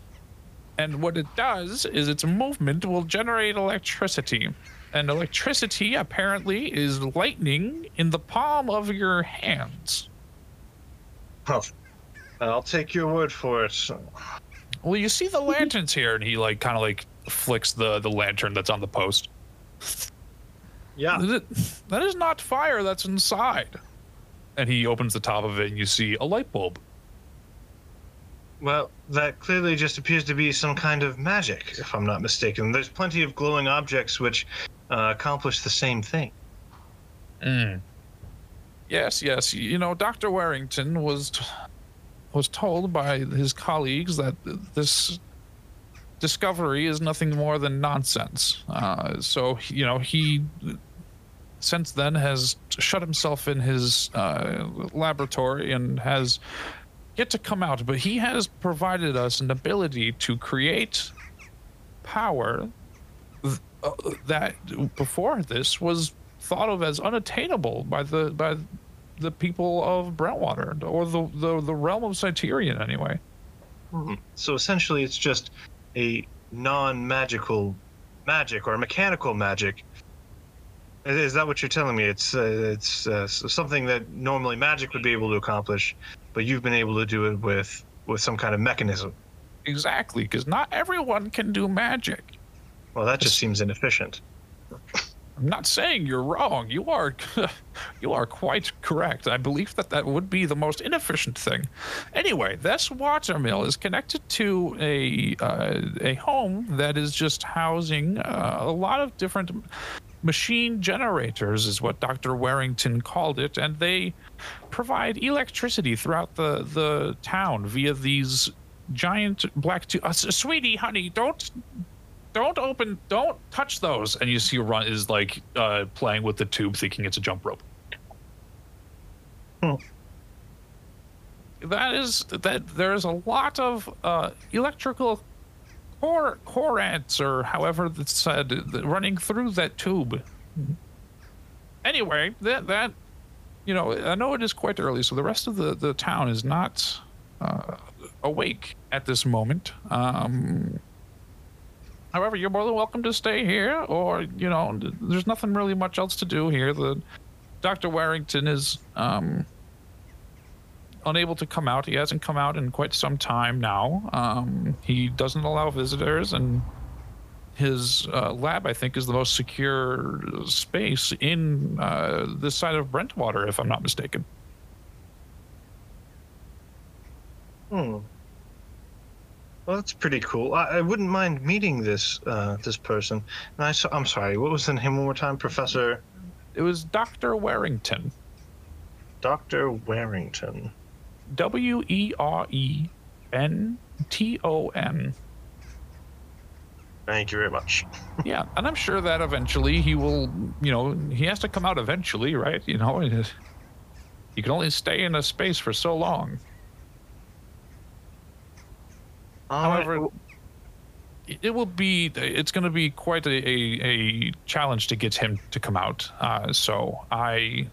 And what it does is its movement will generate electricity. And electricity apparently is lightning in the palm of your hands. Well, I'll take your word for it. Well, you see the lanterns here, and he like kind of like flicks the the lantern that's on the post. Yeah. That- That is not fire that's inside. And he opens the top of it, and you see a light bulb. Well, that clearly just appears to be some kind of magic, if I'm not mistaken. There's plenty of glowing objects which uh, accomplish the same thing. Mm. Yes, yes. You know, Dr. Warrington was was told by his colleagues that this discovery is nothing more than nonsense. Uh, so, you know, he since then has shut himself in his uh, laboratory and has yet to come out. But he has provided us an ability to create power th- that before this was thought of as unattainable by the by the people of Brentwater or the the, the realm of Cyterion anyway. Hmm. So essentially, it's just a non-magical magic or mechanical magic. Is- Is that what you're telling me? It's uh, it's uh, something that normally magic would be able to accomplish, but you've been able to do it with with some kind of mechanism. Exactly, because not everyone can do magic. Well, that just seems inefficient. I'm not saying you're wrong. You are, you are quite correct. I believe that that would be the most inefficient thing. Anyway, this water mill is connected to a uh, a home that is just housing uh, a lot of different machine generators, is what Dr. Warrington called it, and they provide electricity throughout the the town via these giant black. Tu- uh, sweetie, honey, don't don't open don't touch those. And you see run is like uh playing with the tube thinking it's a jump rope. Hmm. that is that there's a lot of uh electrical core currents or however that's said running through that tube. Anyway that that you know i know it is quite early so the rest of the the town is not uh, awake at this moment. Um However, you're more than welcome to stay here, or you know, there's nothing really much else to do here. The Dr. Warrington is um, unable to come out. He hasn't come out in quite some time now. Um, he doesn't allow visitors, and his uh, lab, I think, is the most secure space in uh, this side of Brentwater, if I'm not mistaken. Hmm. Well, that's pretty cool. I, I wouldn't mind meeting this uh, this person. And I, so- I'm sorry. What was the name one more time? Professor It was Dr. Warrington, Doctor Warrington. W E R E N T O N. Thank you very much. Yeah, and I'm sure that eventually he will, you know, he has to come out eventually, right? You know, you can only stay in a space for so long. However, it- will be, it's going to be quite a, a, a challenge to get him to come out. Uh, so I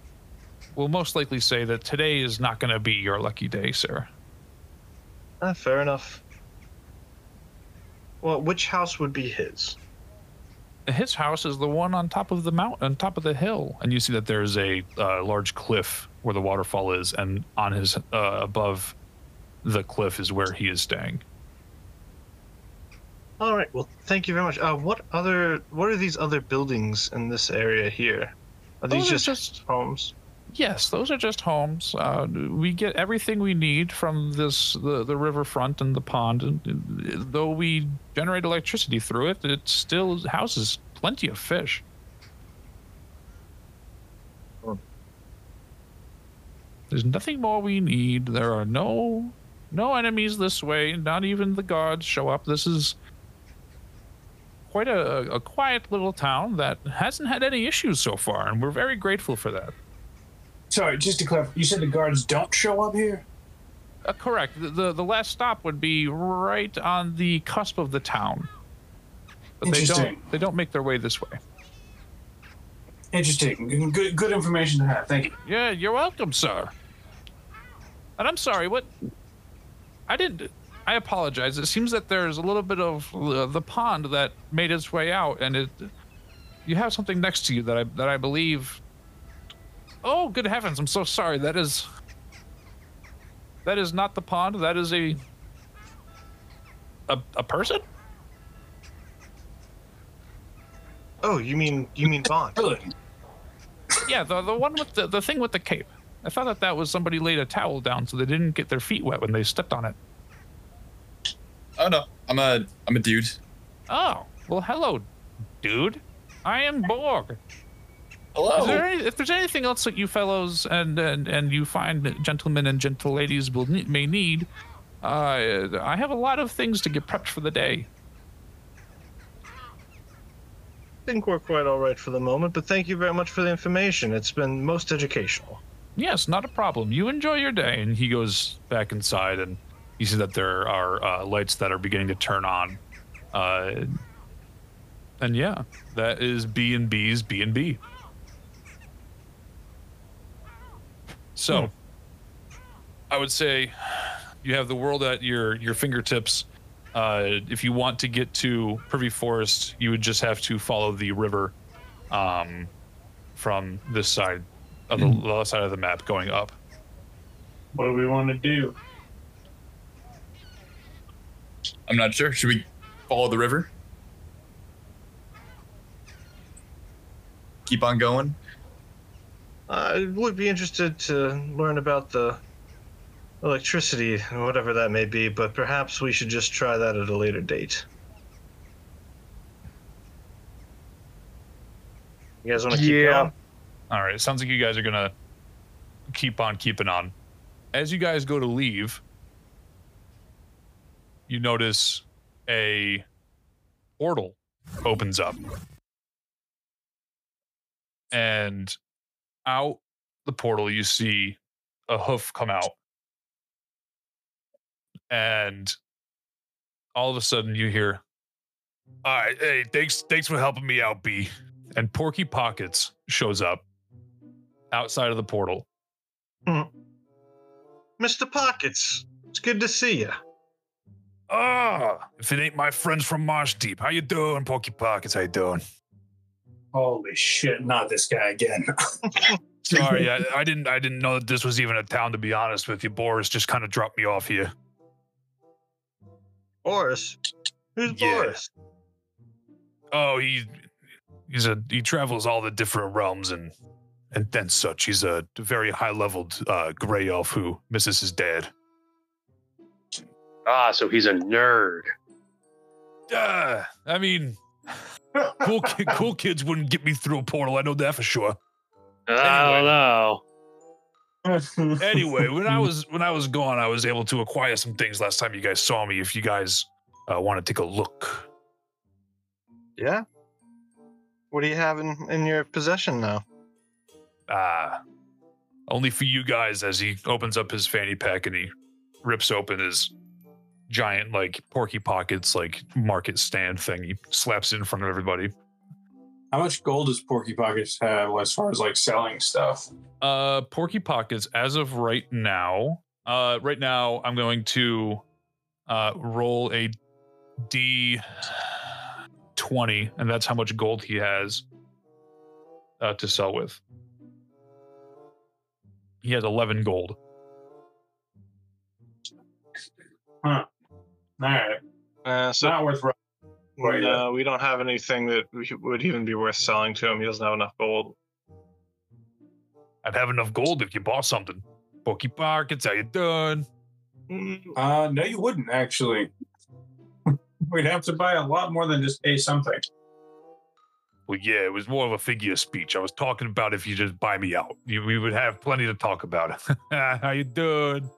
will most likely say that today is not going to be your lucky day, sir. uh, fair enough. Well, which house would be his? His house is the one on top of the mountain, on top of the hill, and you see that there's a uh, large cliff where the waterfall is, and on his uh, above the cliff is where he is staying. All right. Well, thank you very much. Uh, what other? What are these other buildings in this area here? Are these Those are just, just- homes? Yes, those are just homes. Uh, we get everything we need from this the the riverfront and the pond. And though we generate electricity through it, it still houses plenty of fish. Hmm. There's nothing more we need. There are no no enemies this way. Not even the guards show up. This is quite a, a quiet little town that hasn't had any issues so far, and we're very grateful for that. Sorry, just to clarify, you said the guards don't show up here? Uh, correct. The, the the last stop would be right on the cusp of the town. But they Interesting. don't they don't make their way this way. Interesting. Good, good information to have. Thank you. Yeah, you're welcome, sir. And I'm sorry, what? I didn't. I apologize. It seems that there's a little bit of uh, the pond that made its way out, and it. You have something next to you that I that I believe. Oh, good heavens! I'm so sorry. That is. That is not the pond. That is a. A, a person? Oh, you mean you mean Bont? Really? Yeah, the the one with the the thing with the cape. I thought that that was somebody laid a towel down so they didn't get their feet wet when they stepped on it. Oh no, I'm a I'm a dude. Oh, well, hello, dude. I am Borg. Hello. Is there any, if there's anything else that you fellows and and, and you find gentlemen and gentle ladies will may need, uh, I have a lot of things to get prepped for the day. I think we're quite all right for the moment, but thank you very much for the information. It's been most educational. Yes, not a problem. You enjoy your day. And he goes back inside, and you see that there are uh, lights that are beginning to turn on. Uh, and yeah, that is B and B's B and B. So, I would say you have the world at your your fingertips. Uh, if you want to get to Privy Forest, you would just have to follow the river um, from this side of the left side of the map going up. What do we want to do? I'm not sure. Should we follow the river? Keep on going. I would be interested to learn about the electricity and whatever that may be, but perhaps we should just try that at a later date. You guys want to keep Yeah. going? All right, it sounds like you guys are gonna keep on keeping on. As you guys go to leave, you notice a portal opens up, and out the portal you see a hoof come out, and all of a sudden you hear, "All right, hey, thanks, thanks for helping me out, B." And Porky Pockets shows up outside of the portal. Hmm. Mr. Pockets, it's good to see you. Ah, if it ain't my friends from Marsh Deep, how you doing, Porky Pockets? How you doing? Holy shit! Not this guy again. Sorry, I, I didn't I didn't know that this was even a town. To be honest with you, Boris just kind of dropped me off here. Boris? Who's Yeah. Boris? Oh, he he's a he travels all the different realms and and then such. He's a very high leveled uh, gray elf who misses his dad. Ah, so he's a nerd. Uh, I mean, cool ki- cool kids wouldn't get me through a portal. I know that for sure. I don't know. anyway, when I was when I was gone, I was able to acquire some things last time you guys saw me. If you guys uh, want to take a look, Yeah? What do you have in, in your possession now? uh, only for you guys. As he opens up his fanny pack and he rips open his giant like porky pockets like market stand thing. He slaps it in front of everybody. How much gold does Porky Pockets have as far as like selling stuff? Uh, Porky Pockets, as of right now, uh, right now, I'm going to uh, roll a D20, and that's how much gold he has uh, to sell with. He has 11 gold. All right, Uh, it's so not worth. Right, no, we don't have anything that would even be worth selling to him. He doesn't have enough gold. I'd have enough gold if you bought something. Porky Pockets, how you doing? Uh, no, you wouldn't actually. We'd have to buy a lot more than just pay something. Well, yeah, it was more of a figure of speech. I was talking about if you just buy me out, you, we would have plenty to talk about. how you doing?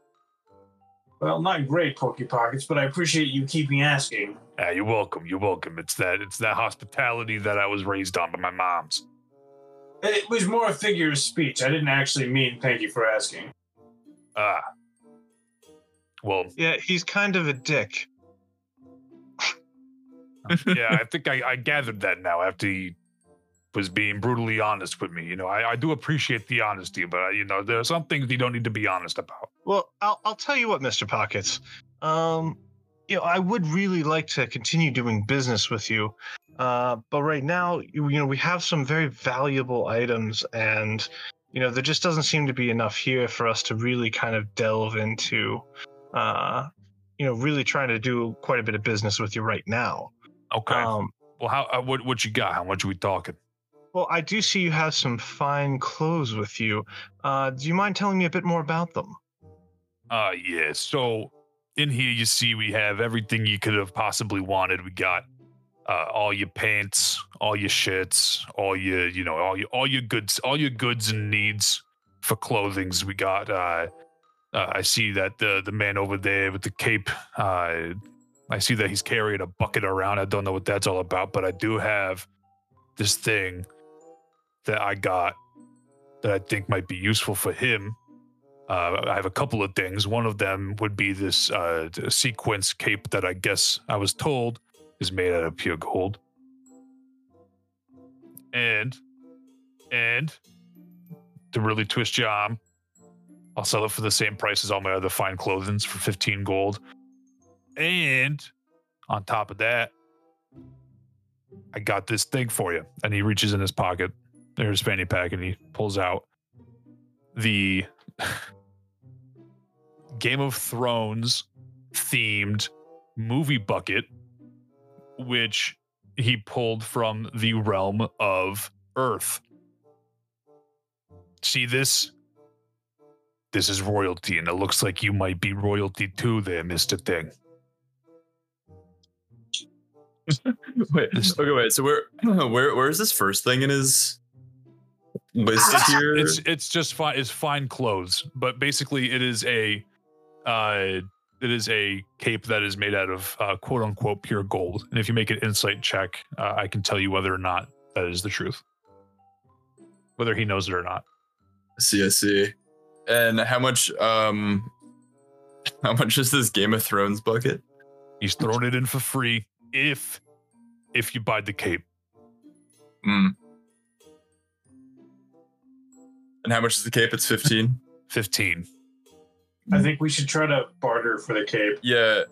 Well, not great, Porky Pockets, but I appreciate you keeping asking. Yeah, you're welcome. You're welcome. It's that it's that hospitality that I was raised on by my mom's. It was more a figure of speech. I didn't actually mean thank you for asking. Ah. Well, Yeah, he's kind of a dick. yeah, I think I, I gathered that now after he was being brutally honest with me. You know, I, I do appreciate the honesty, but you know, there are some things you don't need to be honest about. Well, I'll I'll tell you what, Mr. Pockets. Um, you know, I would really like to continue doing business with you, uh, but right now, you, you know, we have some very valuable items, and you know, there just doesn't seem to be enough here for us to really kind of delve into, uh, you know, really trying to do quite a bit of business with you right now. Okay. Um, well, how uh, what what you got? How much are we talking? Well, I do see you have some fine clothes with you. Uh, do you mind telling me a bit more about them? Uh yeah. So in here you see we have everything you could have possibly wanted. We got uh, all your pants, all your shirts, all your you know all your all your goods, all your goods and needs for clothings. We got. uh uh, I see that the the man over there with the cape. Uh, I see that he's carrying a bucket around. I don't know what that's all about, but I do have this thing that I got that I think might be useful for him. Uh, I have a couple of things. One of them would be this uh, sequence cape that I guess I was told is made out of pure gold. And, and to really twist your arm, I'll sell it for the same price as all my other fine clothings for 15 gold. And on top of that, I got this thing for you. And he reaches in his pocket, there's fanny pack, and he pulls out the Game of Thrones themed movie bucket, which he pulled from the realm of Earth. See this? This is royalty, and it looks like you might be royalty too, there, Mister Thing. Wait, okay, wait. So where, where, where is this first thing in his list It's, here? it's it's just fine. It's fine clothes, but basically, it is a, uh, it is a cape that is made out of uh, quote unquote pure gold. And if you make an insight check, uh, I can tell you whether or not that is the truth, whether he knows it or not. I see, I see. And how much? Um, how much is this Game of Thrones bucket? He's throwing it in for free if if you buy the cape. Hmm. And how much is the cape? It's fifteen. Fifteen. I think we should try to barter for the cape. yeah.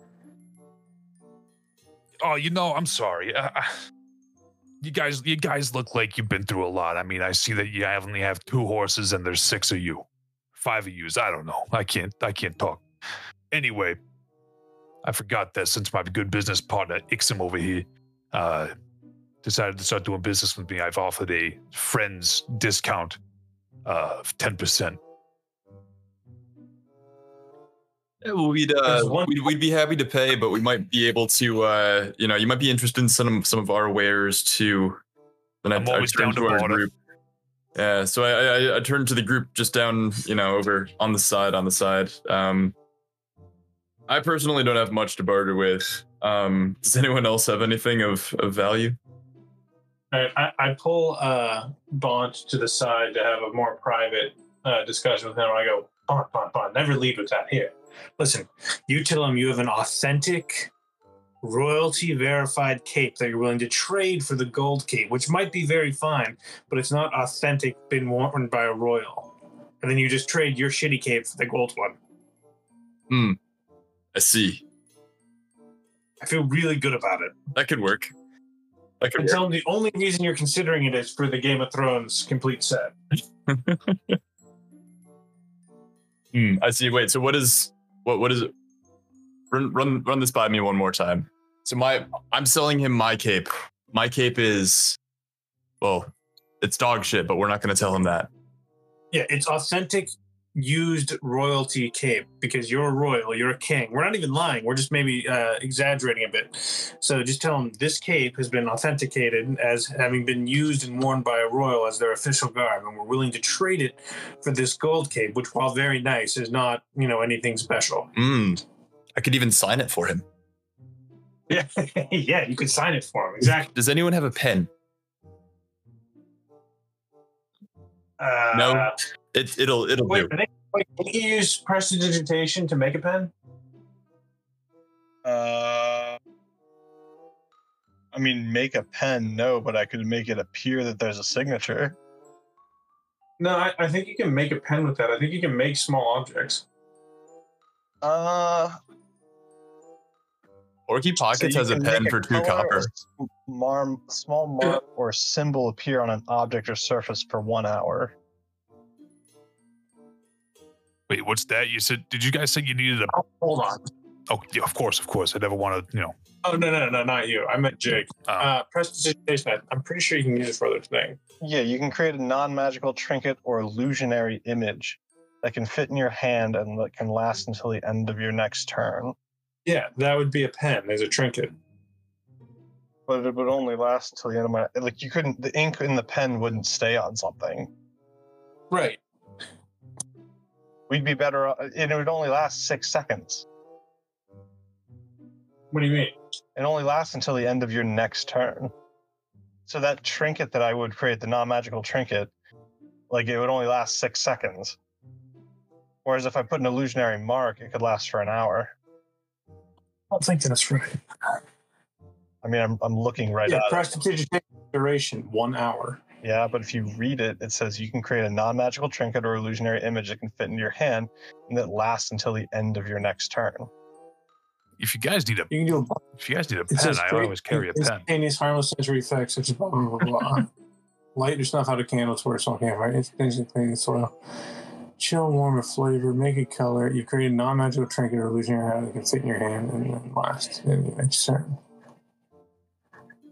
Oh, you know, I'm sorry. Uh, uh, you guys, you guys look like you've been through a lot. I mean, I see that you only have two horses and there's six of you, five of yous. I don't know. I can't. I can't talk. Anyway, I forgot that since my good business partner Ixim over here uh, decided to start doing business with me, I've offered a friend's discount uh, of ten percent. Yeah, well, we'd, uh, one- we'd we'd be happy to pay, but we might be able to, uh, you know, you might be interested in some some of our wares too. Then I'm always down to barter. Yeah, so I, I I turned to the group just down, you know, over on the side, on the side. Um, I personally don't have much to barter with. Um, does anyone else have anything of of value? I, I, I pull uh, Bont to the side to have a more private uh, discussion with him. I go, Bont, Bont, Bont, never leave without. Here, listen, you tell him you have an authentic, royalty verified cape that you're willing to trade for the gold cape, which might be very fine, but it's not authentic, been worn by a royal. And then you just trade your shitty cape for the gold one. Hmm. I see. I feel really good about it. That could work. Could And tell him the only reason you're considering it is for the Game of Thrones complete set. Hmm, I see. Wait. So what is what? What is it? Run, run, run this by me one more time. So my, I'm selling him my cape. My cape is, well, it's dog shit, but we're not going to tell him that. Yeah, it's authentic used royalty cape because you're a royal, you're a king. We're not even lying. We're just maybe uh, exaggerating a bit. So just tell them this cape has been authenticated as having been used and worn by a royal as their official garb, and we're willing to trade it for this gold cape, which, while very nice, is not you know anything special. Hmm. I could even sign it for him. Yeah, yeah, you could sign it for him exactly. Does anyone have a pen? Uh, No. It, it'll it'll Wait, do. I think, wait, can you use prestidigitation to make a pen? Uh, I mean, make a pen, no, but I could make it appear that there's a signature. No, I, I think you can make a pen with that. I think you can make small objects. Uh, Porky so Pockets you has a pen for two color copper. S- Mar- small mark or symbol appear on an object or surface for one hour. Wait, what's that? You said? Did you guys say you needed a? Hold on. Oh, yeah, of course, of course. I never want to, you know. Oh no no no not you. I meant Jake. Uh, Uh, prestidigitation. I- I'm pretty sure you can use it for other thing. Yeah, you can create a non-magical trinket or illusionary image that can fit in your hand and that can last until the end of your next turn. Yeah, that would be a pen as a trinket. But it would only last until the end of my like. You couldn't. The ink in the pen wouldn't stay on something. Right. We'd be better, and it would only last six seconds. What do you mean? It only lasts until the end of your next turn. So that trinket that I would create, the non-magical trinket, like it would only last six seconds. Whereas if I put an illusionary mark, it could last for an hour. I don't think that's right. I mean, I'm, I'm looking right yeah, at prestidigitation duration one hour. Yeah, but if you read it, it says you can create a non-magical trinket or illusionary image that can fit into your hand and that lasts until the end of your next turn. if you guys need a, You can do a if you guys need a pen, says I always carry a pen. Instantaneous harmless sensory effects such as blah blah blah. blah. Light or snuff out a candle to where on camera. Instantaneously clean the soil. Chill, warm, or flavor. Make a color. You create a non-magical trinket or illusionary item that can fit in your hand and then last in your next turn.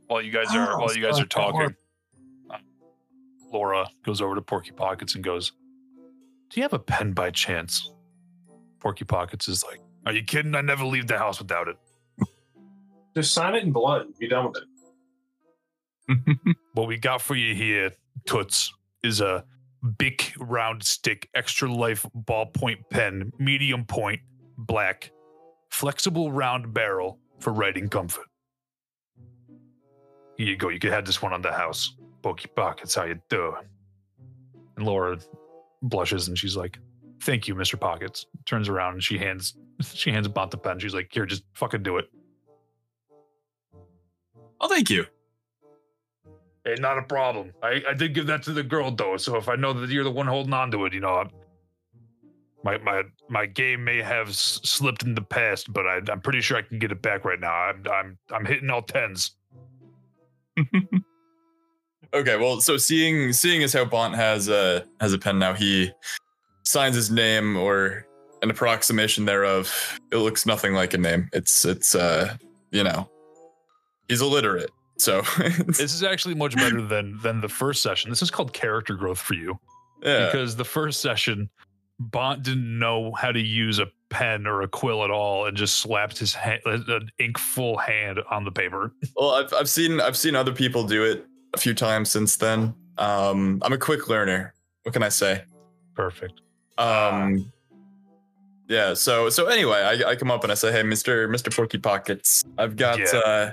While you guys are Oh, while you guys are talking, uh, Laura goes over to Porky Pockets and goes, "Do you have a pen by chance?" Porky Pockets is like, "Are you kidding? I never leave the house without it." Just sign it in blood. Be done with it. What we got for you here, Toots, is a Bic Round Stic, extra life ballpoint pen, medium point, black, flexible round barrel for writing comfort. Here you go. You can have this one on the house. Porky Pockets, how you do. And Laura blushes and she's like, "Thank you, Mr. Pockets." Turns around and she hands she hands Bont the pen. She's like, "Here, just fucking do it." Oh, thank you. Hey, not a problem. I, I did give that to the girl though, so if I know that you're the one holding on to it, you know, I'm, my my my game may have s- slipped in the past, but I, I'm pretty sure I can get it back right now. I'm I'm I'm hitting all tens. Okay, well, so seeing seeing as how Bont has a has a pen now, he signs his name or an approximation thereof. It looks nothing like a name. It's it's uh you know he's illiterate. So This is actually much better than than the first session. This is called character growth for you yeah. because the first session, Bont didn't know how to use a pen or a quill at all, and just slapped his ha- an ink full hand on the paper. Well, I've I've seen I've seen other people do it a few times since then. Um, I'm a quick learner. What can I say? Perfect. Um, yeah. So so anyway, I, I come up and I say, hey, Mister Mister Porky Pockets, I've got Yeah. uh,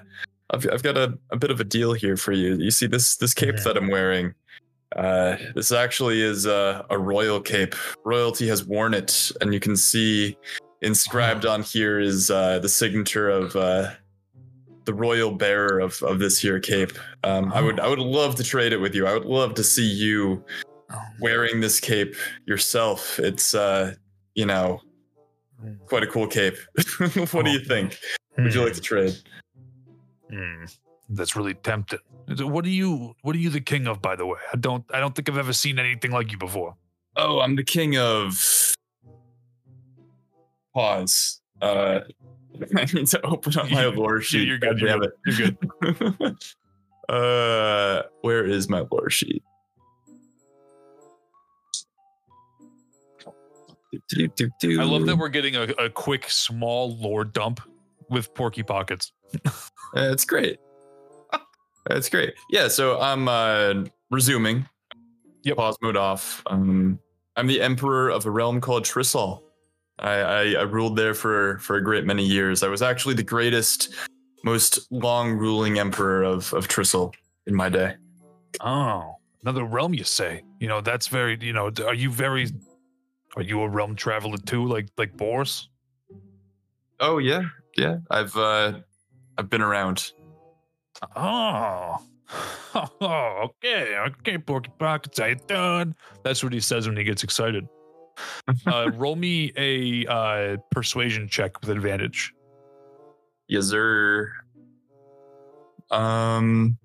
I've I've got a, a bit of a deal here for you. You see this this cape Mhm. that I'm wearing. Uh, this actually is a, a royal cape. Royalty has worn it, and you can see inscribed on here is uh, the signature of uh, the royal bearer of, of this here cape. Um, I would I would love to trade it with you. I would love to see you wearing this cape yourself. It's uh, you know, quite a cool cape. what do you think? Would you like to trade? Hmm, that's really tempting. What are you? What are you the king of, by the way? I don't. I don't think I've ever seen anything like you before. Oh, I'm the king of pause. Uh I need to open up my lore sheet. you're good, God you're good. uh where is my lore sheet? Do, do, do, I love that we're getting a, a quick, small lore dump with Porky Pockets. Uh, it's great. It's great. Yeah, so I'm uh resuming. Yep. Pause mode off. Um I'm the emperor of a realm called Trissal. I, I I ruled there for for a great many years. I was actually the greatest, most long ruling emperor of of Trissal in my day. Oh, another realm, you say? You know, that's very. You know, are you very? Are you a realm traveler too, like like Boris? Oh yeah, Yeah, I've uh, I've been around. Oh. Oh, okay, okay, Porky Pockets, you doing? That's what he says when he gets excited. Uh, roll me a uh, persuasion check with advantage. Yes, sir. Um,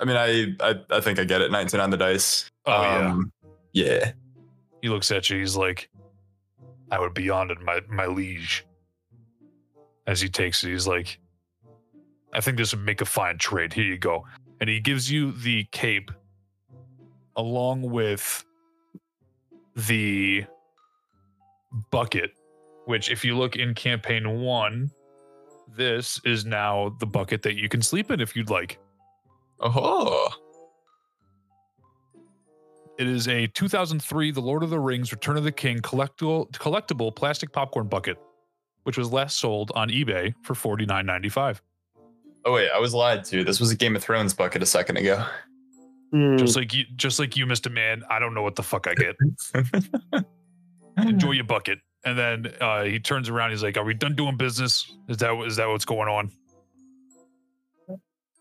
I mean, I, I I think I get it. 19 on the dice. Oh yeah. um, yeah. He looks at you. He's like, "I would be honored, my my liege." As he takes it, he's like, "I think this would make a fine trade. Here you go." And he gives you the cape, along with the bucket. Which, if you look in campaign one, this is now the bucket that you can sleep in if you'd like. Oh. It is a 2003 The Lord of the Rings Return of the King collectible collectible plastic popcorn bucket, which was last sold on eBay for $49.95. Oh wait, I was lied to. This was a Game of Thrones bucket a second ago. Hmm. Just like you, just like you, Mr. Man. I don't know what the fuck I get. Enjoy your bucket. And then uh, he turns around. He's like, "Are we done doing business? Is that is that what's going on?"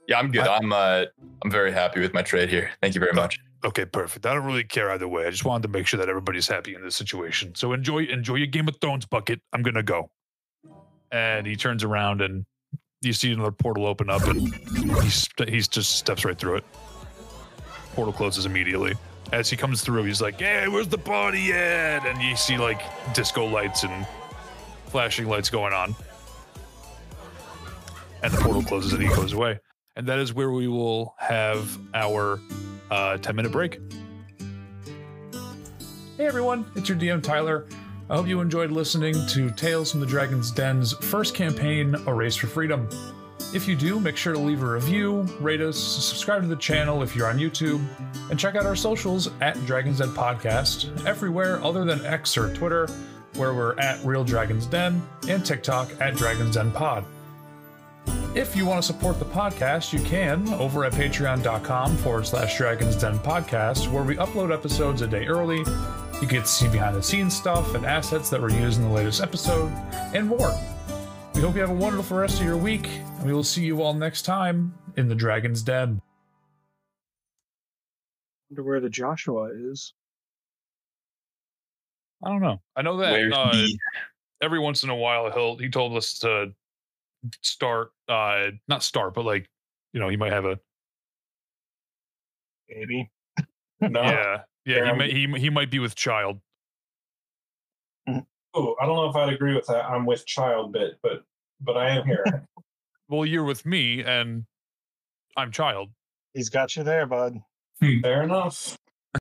yeah, I'm good. I'm uh, I'm very happy with my trade here. Thank you very much. Okay, perfect. I don't really care either way. I just wanted to make sure that everybody's happy in this situation. So enjoy enjoy your Game of Thrones bucket. I'm gonna go. And he turns around and you see another portal open up and he's he's just steps right through it. Portal closes immediately. As he comes through, he's like, "Hey, where's the party at?" And you see like disco lights and flashing lights going on. And the portal closes and he goes away. And that is where we will have our uh, 10 minute break. Hey everyone, it's your DM Tyler. I hope you enjoyed listening to Tales from the Dragon's Den's first campaign, A Race for Freedom. If you do, make sure to leave a review, rate us, subscribe to the channel if you're on YouTube, and check out our socials at Dragon's Den Podcast, everywhere other than X or Twitter, where we're at Real Dragon's Den, and TikTok at Dragon's Den Pod. If you want to support the podcast, you can over at patreon.com forward slash dragons den podcast, where we upload episodes a day early. You get to see behind the scenes stuff and assets that were used in the latest episode, and more. We hope you have a wonderful rest of your week, and we will see you all next time in the Dragon's Den. wonder where the Joshua is. I don't know. I know that uh, the- every once in a while he'll he told us to start uh not start, but like you know, he might have a Maybe. No. yeah. Yeah, he may, um, he he might be with child. Oh, I don't know if I'd agree with that. I'm with child bit, but but I am here. Well, you're with me and I'm child. He's got you there, bud. Hmm. Fair enough.